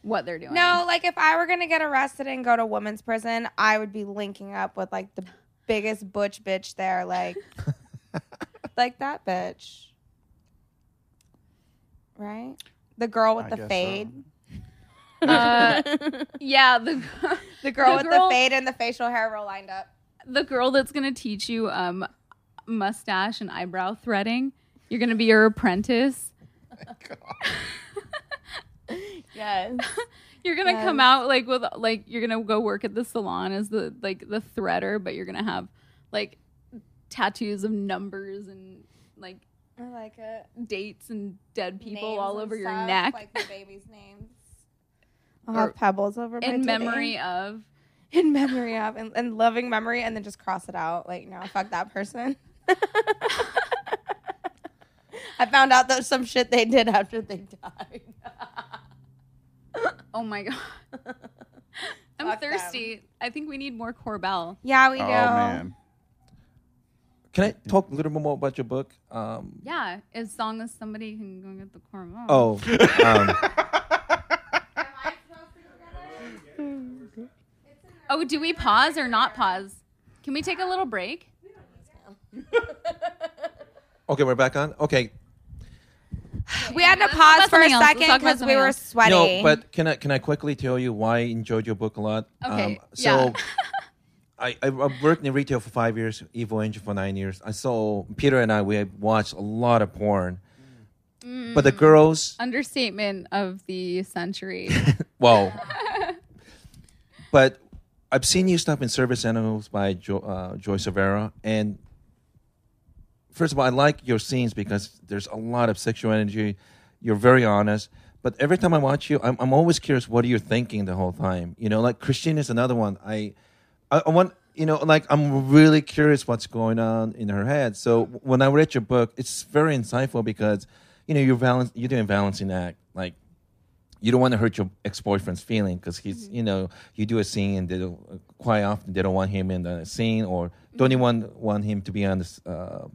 what they're doing no, like if I were gonna get arrested and go to women's prison, I would be linking up with like the biggest butch bitch there, like like that bitch. Right? The girl with I the guess so. fade. uh, yeah the The girl The with girl- the fade and the facial hair real lined up. the girl that's gonna teach you um mustache and eyebrow threading you're gonna be your apprentice Yes. you're gonna Yes. come out like with like you're gonna go work at the salon as the like the threader but you're gonna have like tattoos of numbers and like I like it. dates and dead people Names all and over your stuff, neck Like the baby's names. I'll Or- have pebbles over my in titty. memory of in memory of and, and loving memory and then just cross it out like no fuck that person i found out that some shit they did after they died oh my god i'm Fuck them. thirsty i think we need more Korbel yeah we do. oh do man. Can I talk a little bit more about your book? Um, yeah as long as somebody can go get the Korbel oh, um, Oh, do we pause or not pause? Can we take a little break? okay, we're back on. Okay, We had to pause for a something else. Let's second talk about because we something were else. sweaty. No, but can I can I quickly tell you why I enjoyed your book a lot? Okay, so yeah. I, I I've worked in retail for five years, Evil Angel for nine years. I saw Peter and I we watched a lot of porn, but the girls, Understatement of the century. well, but I've seen you stuff in Service Animals by jo- uh, Joey Silvera, and first of all, I like your scenes because there's a lot of sexual energy. You're very honest. But every time I watch you, I'm, I'm always curious what are you thinking the whole time. You know, like Christine is another one. I, I, I want, you know, like I'm really curious what's going on in her head. So when I read your book, it's very insightful because, you know, you're balance, you're doing a balancing act. Like you don't want to hurt your ex-boyfriend's feeling because he's you know you do a scene and they don't, quite often they don't want him in the scene or don't even want, want him to be on this uh,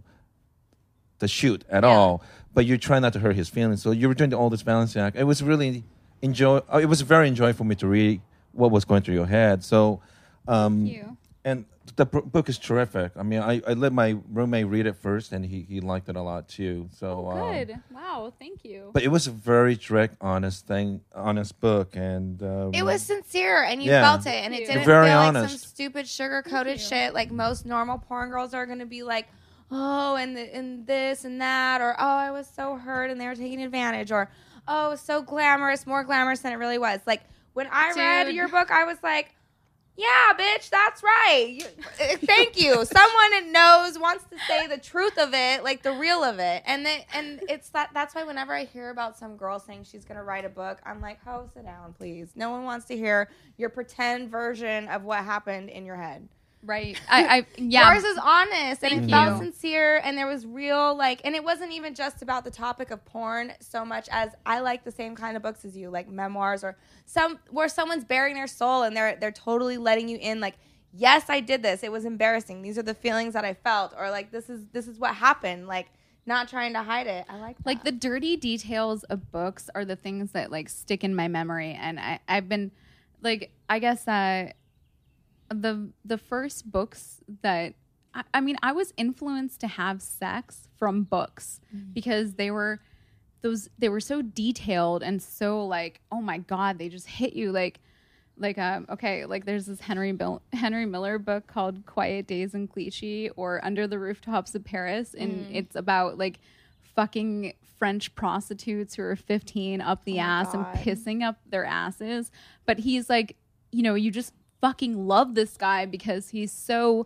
the shoot at Yeah. all but you try not to hurt his feelings so you were doing all this balancing act it was really enjoy uh, it was very enjoyable for me to read what was going through your head so um Thank you. and the b- book is terrific i mean i, I let my roommate read it first and he, he liked it a lot too so um, Good. Wow. Thank you. but it was a very direct, honest thing, honest book, and um, It was sincere, and you Yeah. felt it, and it You're didn't very feel like some stupid sugar coated shit like most normal porn girls are gonna be like, oh, and the, and this and that, or oh, I was so hurt and they were taking advantage, or oh, so glamorous, more glamorous than it really was. Like when I read your book, I was like. Yeah, bitch, that's right. You, uh, thank you. Someone that knows wants to say the truth of it, like the real of it, and and it's that. That's why whenever I hear about some girl saying she's gonna write a book, I'm like, "Oh, sit down, please." No one wants to hear your pretend version of what happened in your head. Right. I. I yeah. Yours is honest and Thank it felt sincere, and there was real like, and it wasn't even just about the topic of porn so much as I like the same kind of books as you, like memoirs or some where someone's bearing their soul and they're they're totally letting you in, like. Yes, I did this. It was embarrassing. These are the feelings that I felt, or like this is this is what happened. Like not trying to hide it. I like that. like the dirty details of books are the things that like stick in my memory and I, i've been like i guess uh the the first books that I, I mean i was influenced to have sex from books because they were those they were so detailed and so like oh my god they just hit you. Like like um okay like there's this henry Bill, henry miller book called quiet days in clichy or under the rooftops of paris. And it's about like fucking french prostitutes who are 15 up the Oh ass and pissing up their asses. But he's like you know you just fucking love this guy because he's so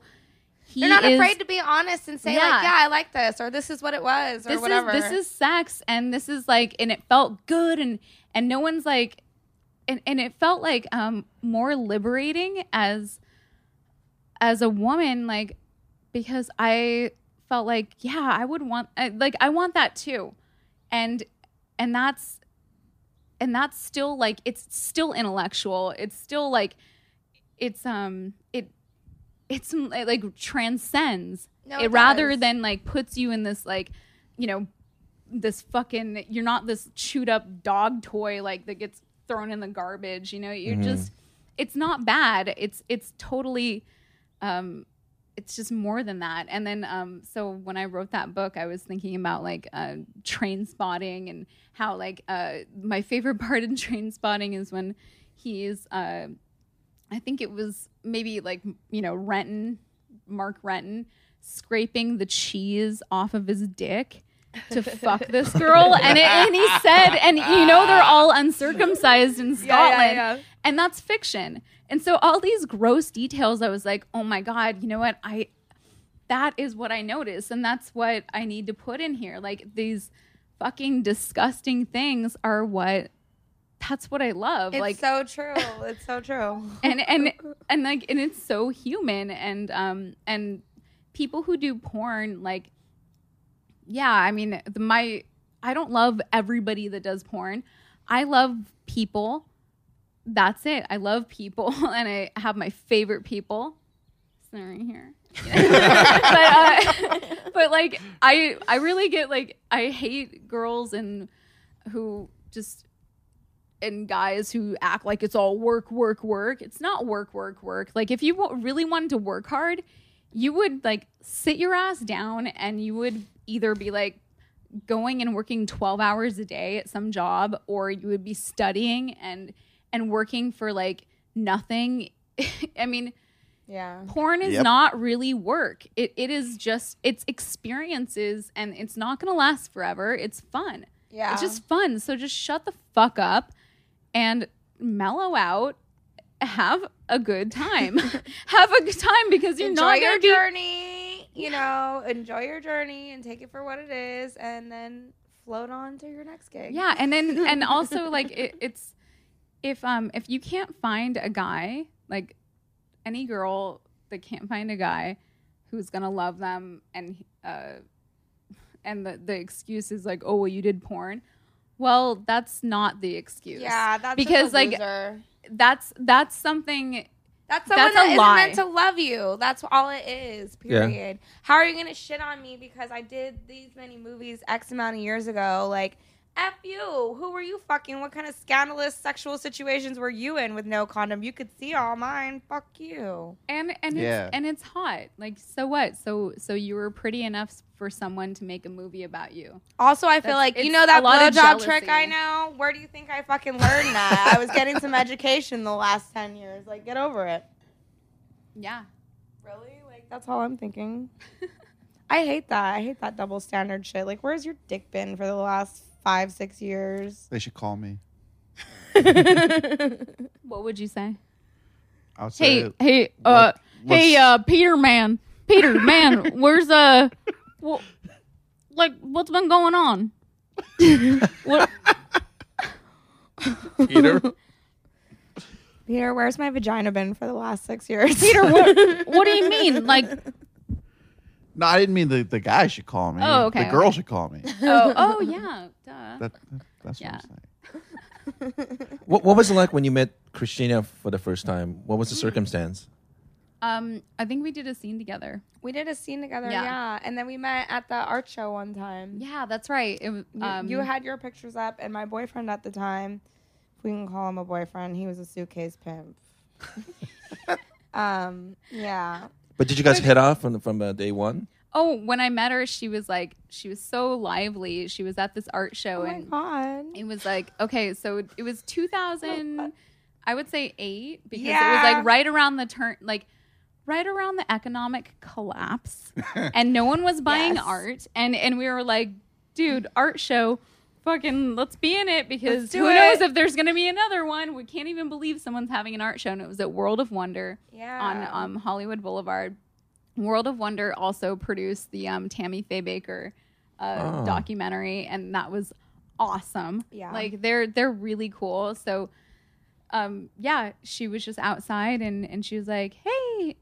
he You're not is- afraid to be honest and say Yeah. like, yeah, I like this, or this is what it was, or this whatever. is this is sex and this is like and it felt good and and no one's like and, and it felt like um more liberating as as a woman like because i felt like yeah i would want I- like i want that too and and that's and that's still like it's still intellectual it's still like it's um it it's it like transcends. No, it, it rather than like puts you in this like you know this fucking you're not this chewed up dog toy like that gets thrown in the garbage you know? You're just it's not bad. It's it's totally um it's just more than that. And then um so when i wrote that book i was thinking about like uh train spotting and how like uh my favorite part in train spotting is when he's uh i think it was maybe like you know renton mark renton scraping the cheese off of his dick to fuck this girl. And, it, and he said and you know they're all uncircumcised in scotland yeah. and that's fiction. And so all these gross details i was like oh my god you know what? I that is what i noticed and that's what i need to put in here. Like these fucking disgusting things are what that's what i love It's like so true. It's so true. and and and like and it's so human and um and people who do porn like yeah i mean the, my i don't love everybody that does porn. I love people. That's it. I love people and i have my favorite people. Sitting right here. But uh, but like i i really get like i hate girls and who just and guys who act like it's all work, work, work. It's not work, work, work. Like if you wa- really wanted to work hard, you would like sit your ass down and you would either be like going and working 12 hours a day at some job or you would be studying and and working for like nothing i mean Yeah. porn is Yep. not really work it, it is just it's experiences and it's not going to last forever it's fun Yeah. it's just fun so just shut the fuck up and mellow out have a good time have a good time because you're enjoy not your be journey. You know, enjoy your journey and take it for what it is, and then float on to your next gig. Yeah, and then and also like it, it's if um if you can't find a guy like any girl that can't find a guy who's gonna love them and uh and the the excuse is like oh well you did porn well that's not the excuse Yeah, that's Because, like, loser. that's that's something That's someone That's that a isn't lie. meant to love you. That's all it is. Yeah. Period. How are you gonna shit on me because I did these many movies X amount of years ago? Like, f you. Who were you fucking? What kind of scandalous sexual situations were you in with no condom? You could see all mine. Fuck you. and and Yeah. it's and it's hot like so what so so you were pretty enough for someone to make a movie about you Also, I feel like you know that lot blowjob trick. I know. Where do you think I fucking learned that? I was getting some education the last ten years. Like, get over it. yeah Really? Like that's all I'm thinking. I hate that. I hate that double standard shit. Like, where's your dick been for the last five, six years? They should call me. what would you say I would say, Hey, hey, uh, what- hey, uh, Peter, man, Peter, man, where's uh, wh- like, what's been going on? what? Peter. Peter, where's my vagina been for the last six years? Peter, what? What do you mean? Like, no, I didn't mean the, the guy should call me. Oh, okay, The girl should call me. oh, oh, yeah, duh. That, that- that's Yeah. what I'm saying. what, what was it like when you met Kristina for the first time? What was the circumstance? Um, I think we did a scene together. we did a scene together, Yeah. yeah. And then we met at the art show one time. Yeah, that's right. It, was, You, um, you had your pictures up, and my boyfriend at the time, if we can call him a boyfriend, he was a suitcase pimp. um, yeah. But did you guys hit off from from uh, day one? Oh, when I met her, she was like, she was so lively. She was at this art show, Oh my and god. it was like okay so it was 2000 i would say 8 because it was Yeah. like right around the turn like right around the economic collapse and no one was buying Yes. art and and we were like dude art show fucking let's be in it because who it. knows if there's gonna be another one we can't even believe someone's having an art show and it was at world of wonder Yeah. on um, hollywood boulevard world of wonder also produced the um, tammy faye bakker uh, Oh. documentary and that was awesome Yeah. like they're they're really cool so um yeah she was just outside and and she was like hey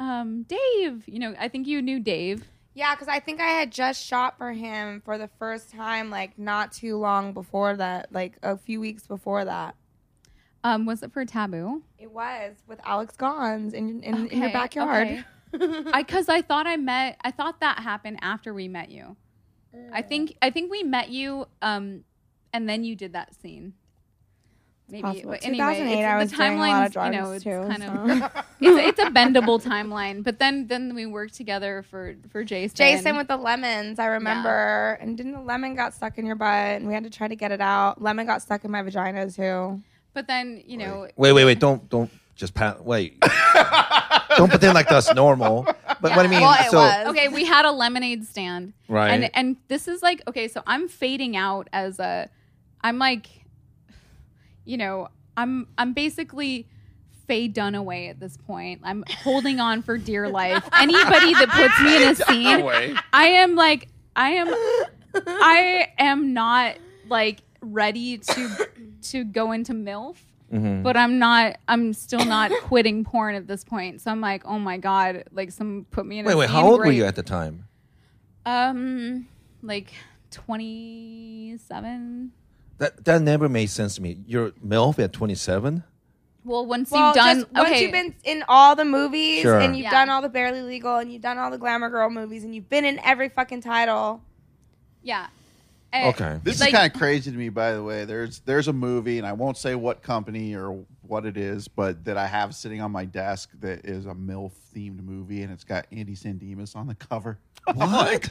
um dave you know i think you knew dave Yeah, because I think I had just shot for him for the first time, like not too long before that, like a few weeks before that. um was it for taboo It was with Alex Gonz in in, in your backyard. okay. i because i thought i met i thought that happened after we met you i think i think we met you um and then you did that scene maybe Possible. but anyway 2008, it's, I was the doing a lot you know it's too, kind so. of it's, it's a bendable timeline but then then we worked together for for jason Jason with the lemons, I remember. And didn't the lemon got stuck in your butt and we had to try to get it out? Lemon got stuck in my vagina too. but then you know Wait, wait, wait! Don't don't just pat. Wait. don't pretend like that's normal. But what I mean, Well, it so was. okay we had a lemonade stand right. and and this is like okay so i'm fading out as a i'm like you know i'm i'm basically Faye Dunaway at this point. I'm holding on for dear life. Anybody that puts me in a scene, I am like, I am, I am not like ready to to go into milf, Mhm. but I'm not. I'm still not quitting porn at this point. So I'm like, oh my god, like some put me in. Wait, a wait. How old were you at the time? Um, like twenty seven. That that never made sense to me. You're MILF at 27. Well, once Well, you've done, just once okay, you've been in all the movies Sure. and you've Yeah. done all the barely legal and you've done all the glamour girl movies and you've been in every fucking title. yeah. Eh, Okay. This Like- is kind of crazy to me, by the way. There's there's a movie, and I won't say what company or what it is, but that I have sitting on my desk that is a MILF themed movie, and it's got Andy San Dimas on the cover. What?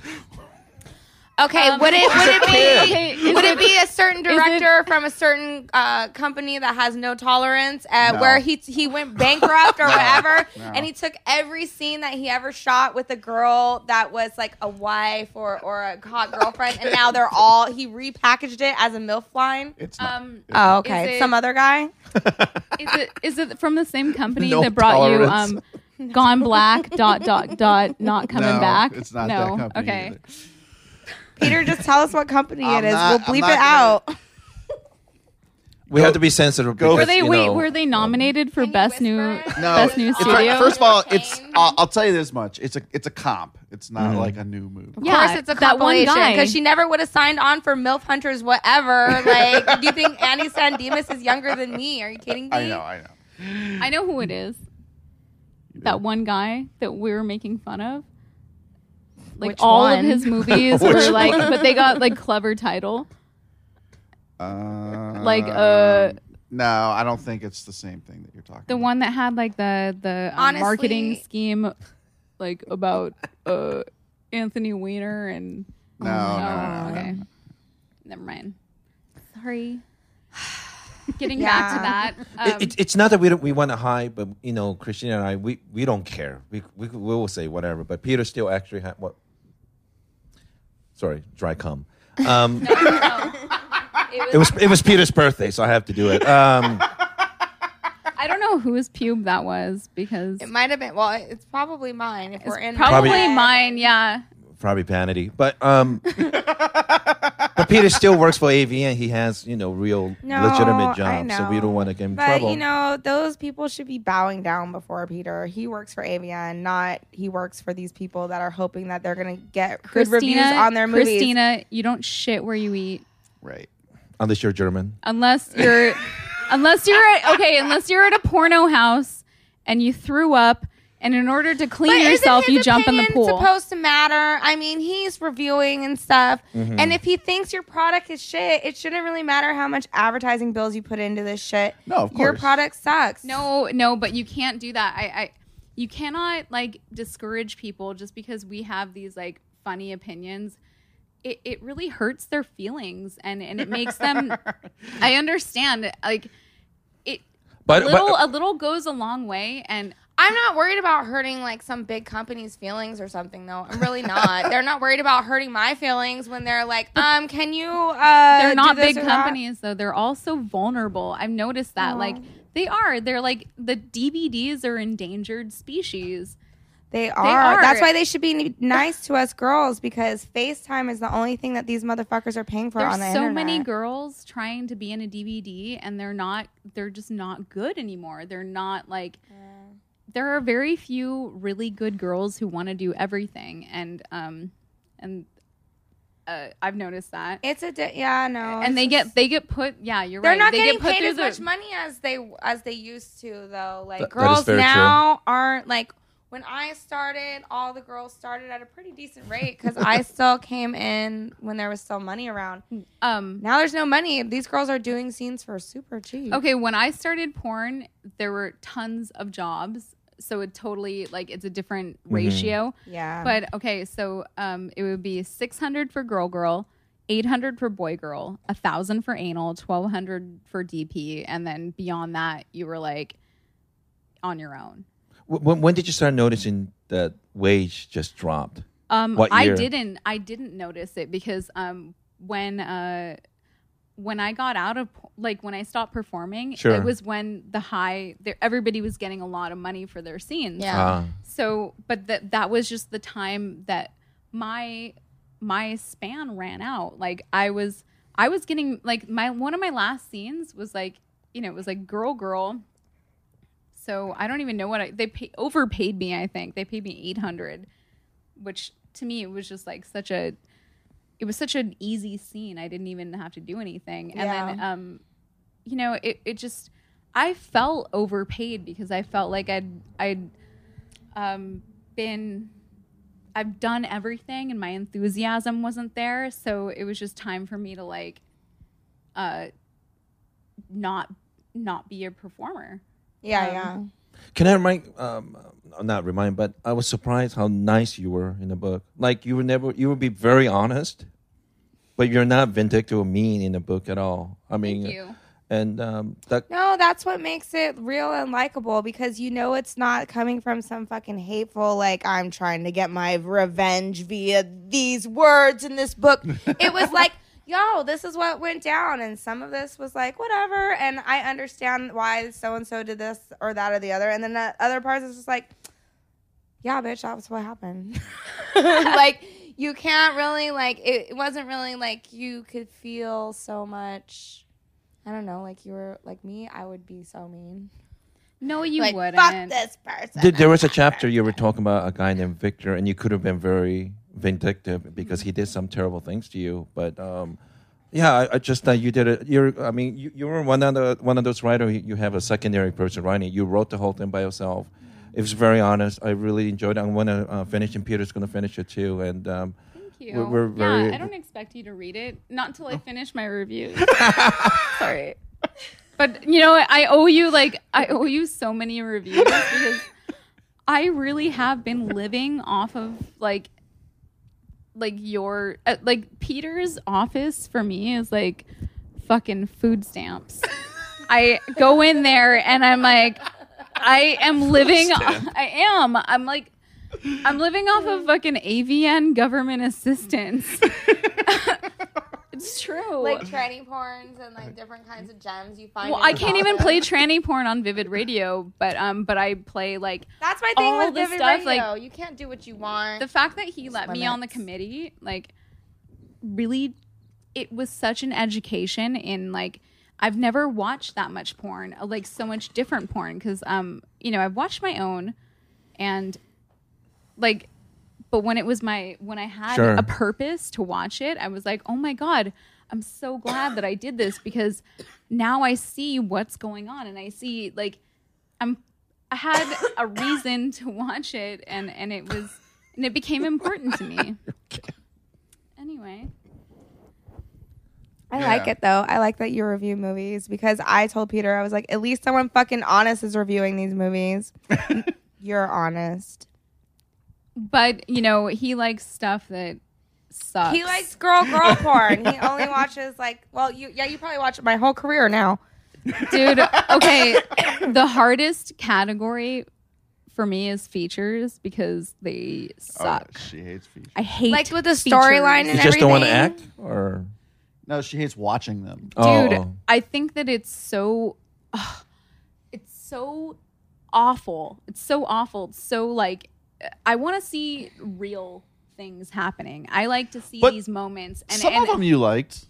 Okay, Um, would it would it be is would it it- be a certain is it- director from a certain uh, company that has no tolerance uh, No. where he he went bankrupt or whatever, No. and he took every scene that he ever shot with a girl that was like a wife or or a hot girlfriend, and now they're all he repackaged it as a milf line. It's not. Um, Oh, okay, it- some other guy. is it is it from the same company No that brought tolerance. you um, Gone Black dot dot dot not coming No, back? It's not no. that company. okay. either. Peter, just tell us what company I'm it is. not- we'll bleep not it out. We have to be sensitive. Go- because, Were they you wait? know, Were they nominated for Can you best new whisper it? No, best new it's studio? first of all, it's. Cocaine. I'll, I'll tell you this much: it's a it's a comp. It's not Mhm. like a new movie. Of Yeah, course, it's a that one compilation guy. because she never would have signed on for MILF Hunters, whatever. Like, do you think Andy San Dimas is younger than me? Are you kidding me? I know, I know. I know who it is. That one guy that we were making fun of. Like Which all one? of his movies were like, but they got like clever title. Uh, Like, uh, No, I don't think it's the same thing that you're talking. The about. one that had like the the um, Honestly- marketing scheme, like about uh Anthony Weiner and. No, Oh, no, no, no, okay. no. Never mind. Sorry. Getting Yeah. back to that. It- Um, it's, it's not that we don't, we want to hide, but you know, Kristina and I, we, we don't care. We, we we will say whatever. But Peter still actually had what? Sorry, dry cum. Um, it was it was Peter's birthday, so I have to do it. Um, I don't know whose pube that was because It might have been. Well, it's probably mine. If it's we're in probably Probably- mine. Yeah. Probably vanity, but um, but Peter still works for AVN. He has you know real No, legitimate I job, so we don't want to get in But trouble. you know, those people should be bowing down before Peter. He works for AVN, not he works for these people that are hoping that they're gonna get good reviews on their movies. Kristina, you don't shit where you eat Right. Unless you're German. unless you're unless you're at okay unless you're at a porno house and you threw up and in order to clean But yourself you jump in the opinion pool. Supposed to matter. I mean, he's reviewing and stuff, Mm-hmm. and if he thinks your product is shit, it shouldn't really matter how much advertising bills you put into this shit. No, of course. Your product sucks. No, no, but you can't do that. I, I you cannot like discourage people just because we have these like funny opinions. It it really hurts their feelings and and it makes them I understand like it But- a little but- a little goes a long way and I'm not worried about hurting like some big company's feelings or something though. I'm really not. they're not worried about hurting my feelings when they're like, um, can you uh they're not big or that? companies though. They're also vulnerable. I've noticed that. Like they are. They're like the DVDs are endangered species. They are. are. That's why they should be nice to us girls because FaceTime is the only thing that these motherfuckers are paying for There's on the so internet. So many girls trying to be in a DVD and they're not they're just not good anymore. They're not like there are very few really good girls who want to do everything and um and uh, I've noticed that. It's a di- yeah no, and they it's get they get put yeah, you're right. they're right. not they getting get put paid through as the, much money as they as they used to though. Like That- that is girls very now aren't like when I started. All the girls started at a pretty decent rate because I still came in when there was still money around. um Now there's no money. These girls are doing scenes for super cheap. Okay, when I started porn, there were tons of jobs. So it totally like it's a different ratio. Yeah. But okay, so um it would be 600 for girl girl, 800 for boy girl, 1000 for anal, 1200 for DP, and then beyond that you were like on your own. Wh- When, when did you start noticing that wage just dropped? Um, What I year? didn't. I didn't notice it because um, when uh, when I got out of like when I stopped performing, Sure. it was when the high there, everybody was getting a lot of money for their scenes. Yeah. Ah. So, but that that was just the time that my my span ran out. Like I was I was getting like my one of my last scenes was like you know it was like girl girl. So I don't even know what I they pay, overpaid me. I think they paid me eight hundred, which to me it was just like such a it was such an easy scene. I didn't even have to do anything. And then um you know, it it just I felt overpaid because I felt like I'd I'd um been I've done everything and my enthusiasm wasn't there, so it was just time for me to like uh not not be a performer. yeah, um, yeah. Can I remind? Um, uh, not remind, but I was surprised how nice you were in the book. Like you were never, you would be very honest, but you're not vindictive or mean in the book at all. I mean, and um, that No, that's what makes it real and likable because you know it's not coming from some fucking hateful, like, I'm trying to get my revenge via these words in this book. it was like, yo, this is what went down. And some of this was like, whatever. And I understand why so and so did this or that or the other. And then the other parts is just like, yeah, bitch, that was what happened. like, you can't really, like, it, it wasn't really like you could feel so much. I don't know, like you were like me, I would be so mean. No, you like, wouldn't. fuck this person. There, there was a chapter you were talking about a guy named Victor, and you could have been very vindictive because he did some terrible things to you. But um, yeah, I, I just thought you did it. You're, I mean, you, you were one of the one of those writers. You have a secondary person writing. You wrote the whole thing by yourself. It was very honest. I really enjoyed it. I'm going to uh, finish, and Peter's going to finish it too. And um, Thank you. We're- we're very- yeah, I don't expect you to read it. Not until I finish my review. Sorry. But you know. I owe you like I owe you so many reviews because I really have been living off of like like your uh, like Peter's office for me is like fucking food stamps. I go in there and I'm like I am living I am. I'm like I'm living off of fucking AVN government assistance. it's true. like tranny porns and like different kinds of gems you find. well, in I can't even play tranny porn on Vivid Radio, but um, but I play like That's my thing with the Vivid stuff, Radio. like- you can't do what you want. the fact that he let me on the committee, like, really, it was such an education in like. I've never watched that much porn, uh, like so much different porn, because um, you know, I've watched my own, and like, but when it was my when I had Sure. a purpose to watch it, I was like, oh my god, I'm so glad that I did this because now I see what's going on, and I see like, I'm I had a reason to watch it, and and it was and it became important to me. Anyway, I Yeah. like it though. I like that you review movies because I told Peter I was like, at least someone fucking honest is reviewing these movies. You're honest. But you know he likes stuff that sucks. He likes girl girl porn. He only watches like, well, you yeah, you probably watch my whole career now. dude. Okay, the hardest category for me is features because they Oh, suck. she hates features. I hate Like with the storyline you and just don't want to act, or No, she hates watching them. dude Oh. i think that it's so ugh, it's so awful it's so awful it's so like i want to see real things happening i like to see But these moments and, Some and of them you liked.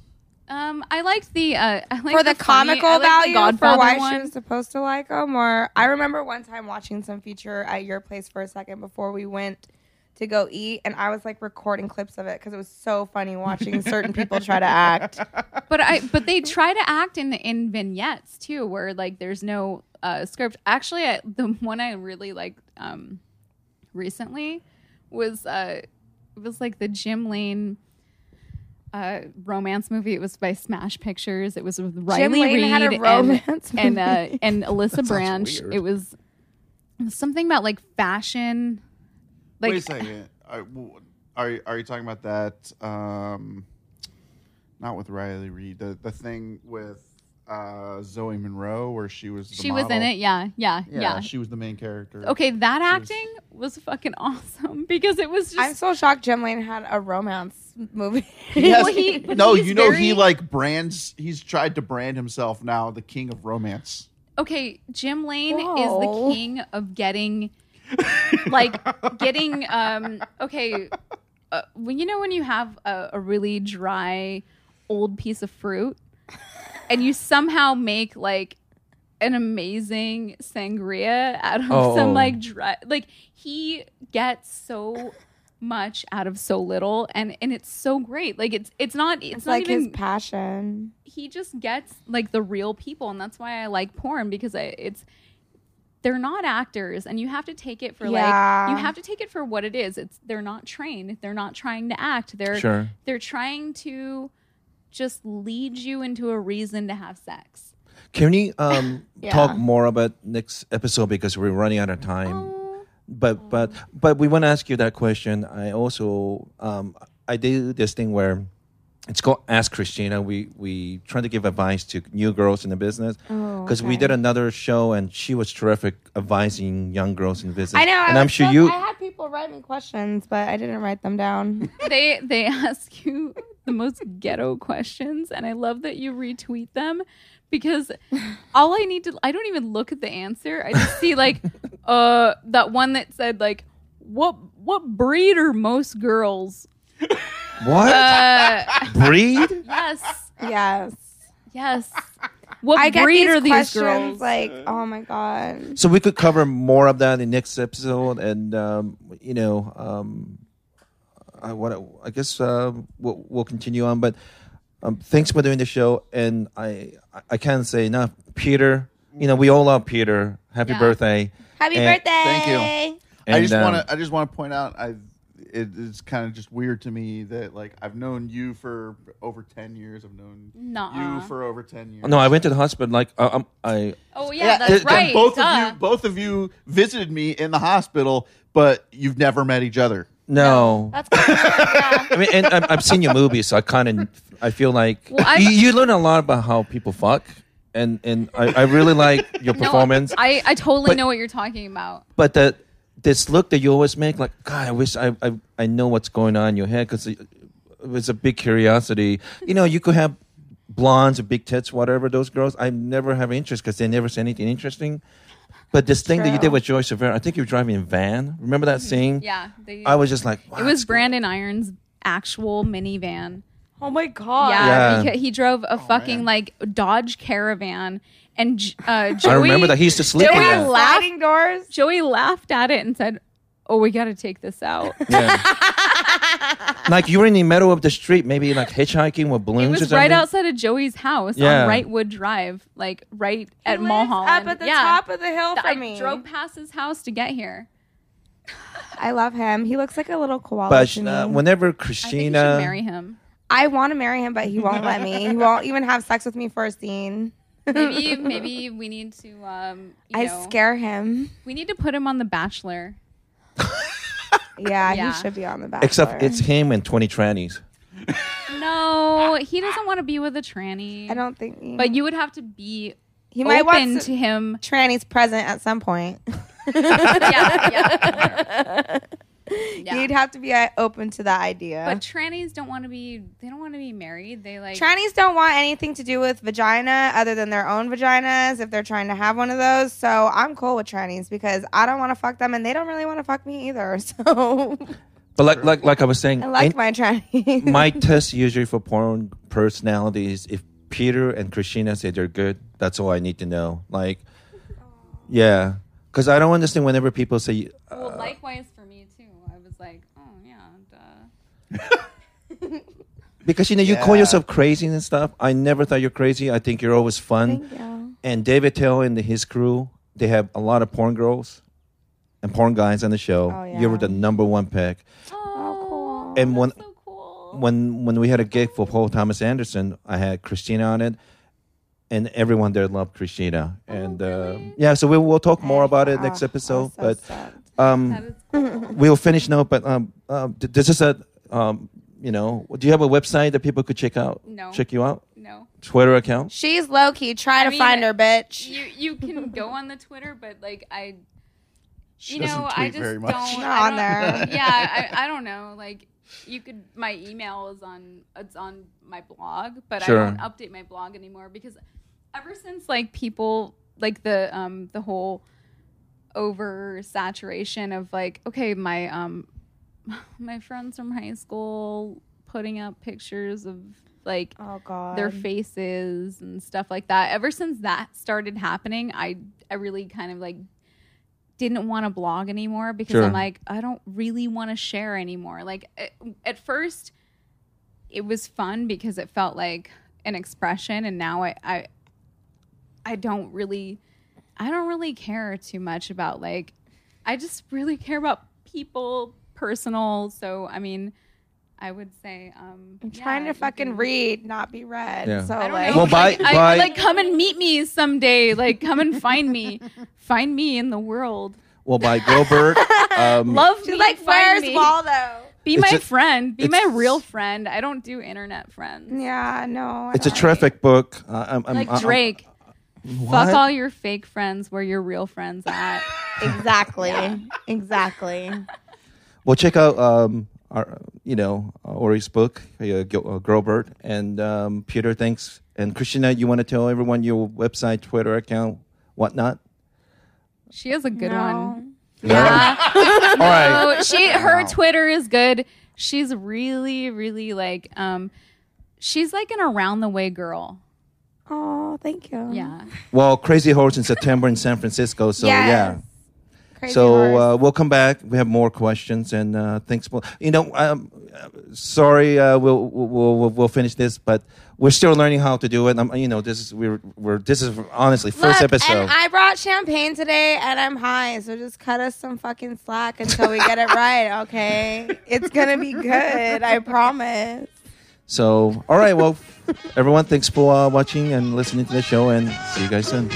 um i liked the uh I liked for the, funny- comical I liked the value for Godfather why one. she was supposed to like them or i remember one time watching some feature at your place for a second before we went to go eat and i was like recording clips of it because it was so funny watching certain people try to act but I but they try to act in in vignettes too, where like there's no uh, script. Actually, I, the one I really liked um, recently was uh, it was like the Jim Lane uh, romance movie. It was by Smash Pictures. It was with Riley Lane Reid had a and romance and uh, and Alyssa Branch. weird. It was, something about like fashion. Like Wait a second. Are, w- are you- are you talking about that? Um, not with Riley Reid. The the thing with uh, Zoey Monroe where she was. The she was in it. Yeah, yeah, Yeah, yeah. she was the main character. Okay, that She acting was fucking awesome because it was just i'm so shocked jim lane had a romance movie He has- Well, he- no, you know he like brands. He's tried to brand himself now the king of romance. okay, Jim Lane is the king of getting like getting um okay, uh, when you know when you have a, a really dry old piece of fruit and you somehow make like an amazing sangria out of Oh. some oh. like dry like he gets so much out of so little and and it's so great like it's it's not it's, it's not like even his passion he just gets like the real people and that's why i like porn because I, it's they're not actors and you have to take it for Yeah. like you have to take it for what it is it's they're not trained they're not trying to act they're Sure. they're trying to just leads you into a reason to have sex Can we um, Yeah. talk more about next episode because we're running out of time? Oh. But but but we want to ask you that question. I also um, I did this thing where It's called Ask Kristina. We we try to give advice to new girls in the business Oh, because we did another show and she was terrific advising young girls in business. I know. And I'm sure so- you. I had people write me questions, but I didn't write them down. they they ask you the most ghetto questions and i love that you retweet them because all i need to i don't even look at the answer i just see like uh that one that said like what what breed are most girls What uh breed? yes yes. yes what I get breed these are these questions girls like, oh my god. So we could cover more of that in the next episode, and um, you know, um, I what I guess uh, we'll, we'll continue on. But um, thanks for doing the show, and I I can't say enough, Peter. You know, we all love Peter. Happy Yeah. birthday! Happy And- birthday! Thank you. I just um, want to. I just want to point out. I. It, it's kind of just weird to me that like I've known you for over ten years. I've known Nuh-uh. you for over ten years. No, I went to the hospital. Like uh, um, I oh yeah, that's and right Both duh. of you, both of you visited me in the hospital, but you've never met each other. No. That's good. yeah. I mean, and I've, I've seen your movies, so I kind of I feel like Well, you, you learn a lot about how people fuck, and and I, I really like your No, performance. I, I totally But- know what you're talking about. but the this look that you always make, like God, I wish I I, I know what's going on in your head because it, it was a big curiosity. You know, you could have blondes or big tits, whatever. Those girls, I never have interest because they never say anything interesting. But this thing that you did with Joey Silvera, I think you were driving a van. Remember that scene? Yeah, they, I was just like, wow, It was it's- Brandon Iron's actual minivan. Oh my god. Yeah, Yeah. because he drove a fucking man. like Dodge Caravan, and uh, Joey. I remember that he used to sleep in Joey that. laughed. Sliding doors. Joey laughed at it and said, "Oh, we got to take this out." Yeah. like you were in the middle of the street, maybe like hitchhiking with It balloons or was something. right outside of Joey's house Yeah. on Wrightwood Drive, like right He at lives Mulholland. Up at the yeah. top of the hill I from me. drove past his house to get here. I love him. He looks like a little koala. But to me. uh, whenever I think you Kristina, should marry him. I want to marry him, but he won't let me. He won't even have sex with me for a scene. Maybe maybe we need to. Um, you I know, scare him. We need to put him on The Bachelor. Yeah, Yeah. he should be on the Bachelor. except it's him and twenty trannies. No, he doesn't want to be with a tranny. I don't think. He, But you would have to be he might want open to, to him. trannies present at some point. yeah, yeah. Yeah. You'd have to be uh, open to the idea. But trannies don't want to be. They don't want to be married. They like. Trannies don't want anything to do with vagina other than their own vaginas if they're trying to have one of those. So I'm cool with trannies because I don't want to fuck them and they don't really want to fuck me either. So But like like like I was saying, I like my trannies. my test usually for porn personalities. If Peter and Kristina say they're good, that's all I need to know. Like, yeah, because I don't understand whenever people say, well, uh, likewise for me too. I was like, oh yeah, duh. because you know you call Yeah. yourself crazy and stuff. I never thought you're crazy. I think you're always fun. Thank you. And Dave Attell and his crew, they have a lot of porn girls and porn guys on the show. Oh, You were yeah. the number one pick. Oh, cool. And when- that's so cool. when when we had a gig for Paul Thomas Anderson, I had Kristina on it, and everyone there loved Kristina. And uh, Oh, yeah, so we'll we'll talk more about it Oh, next I episode. was so but stoked. um, is cool. we'll finish now. But um, um, th- this is a um, you know, do you have a website that people could check out? No. check you out. no. Twitter account. She's low key. Try I to mean, find her, bitch. You you can go on the Twitter, but like I, She you doesn't know, I tweet just very much. don't. Not I on don't- there. Yeah, I, I don't know. Like you could. My email is on. It's on my blog, but Sure. I don't update my blog anymore because ever since like people like the um the whole oversaturation of like okay my um my friends from high school putting up pictures of like oh god. their faces and stuff like that. Ever since that started happening, I I really kind of like didn't want to blog anymore because Sure. I'm like I don't really want to share anymore. Like at, at first it was fun because it felt like an expression and now I I I don't really I don't really care too much about like I just really care about people personal so I mean I would say um I'm yeah, trying to fucking can- read, not be read. Yeah. So I like, know. Well, by- like, I- by- like come and meet me someday. Like come and find me, find me in the world. Well, by Gilbert. Um, Love she's me, like, find where's me. Waldo? Be It's my a- friend. Be my real friend. I don't do internet friends. Yeah, no. I It's a don't terrific book. Uh, I'm, I'm, Like I'm- Drake. What? Fuck all your fake friends where your real friends at. Exactly. Exactly. Well, check out um, our, you know, uh, Ori's book, uh, Gil- uh, Girl Bird, and um, Peter. Thanks, and Kristina. You want to tell everyone your website, Twitter account, whatnot? She has a good No. one. No? Yeah. All right. Oh, she her Wow. Twitter is good. She's really, really like um she's like an around the way girl. Oh, thank you. Yeah. Well, Crazy Horse in September in San Francisco. So Yes. yeah. Crazy so uh, we'll come back. We have more questions and uh, thanks. For, you know, um, sorry, uh, we'll, we'll we'll we'll finish this, but we're still learning how to do it. Um, you know, this is we're we're this is honestly first Look, episode. And I brought champagne today and I'm high, so just cut us some fucking slack until we get it right, okay? It's gonna be good, I promise. So, all right. Well, everyone, thanks for uh, watching and listening to the show, and see you guys soon.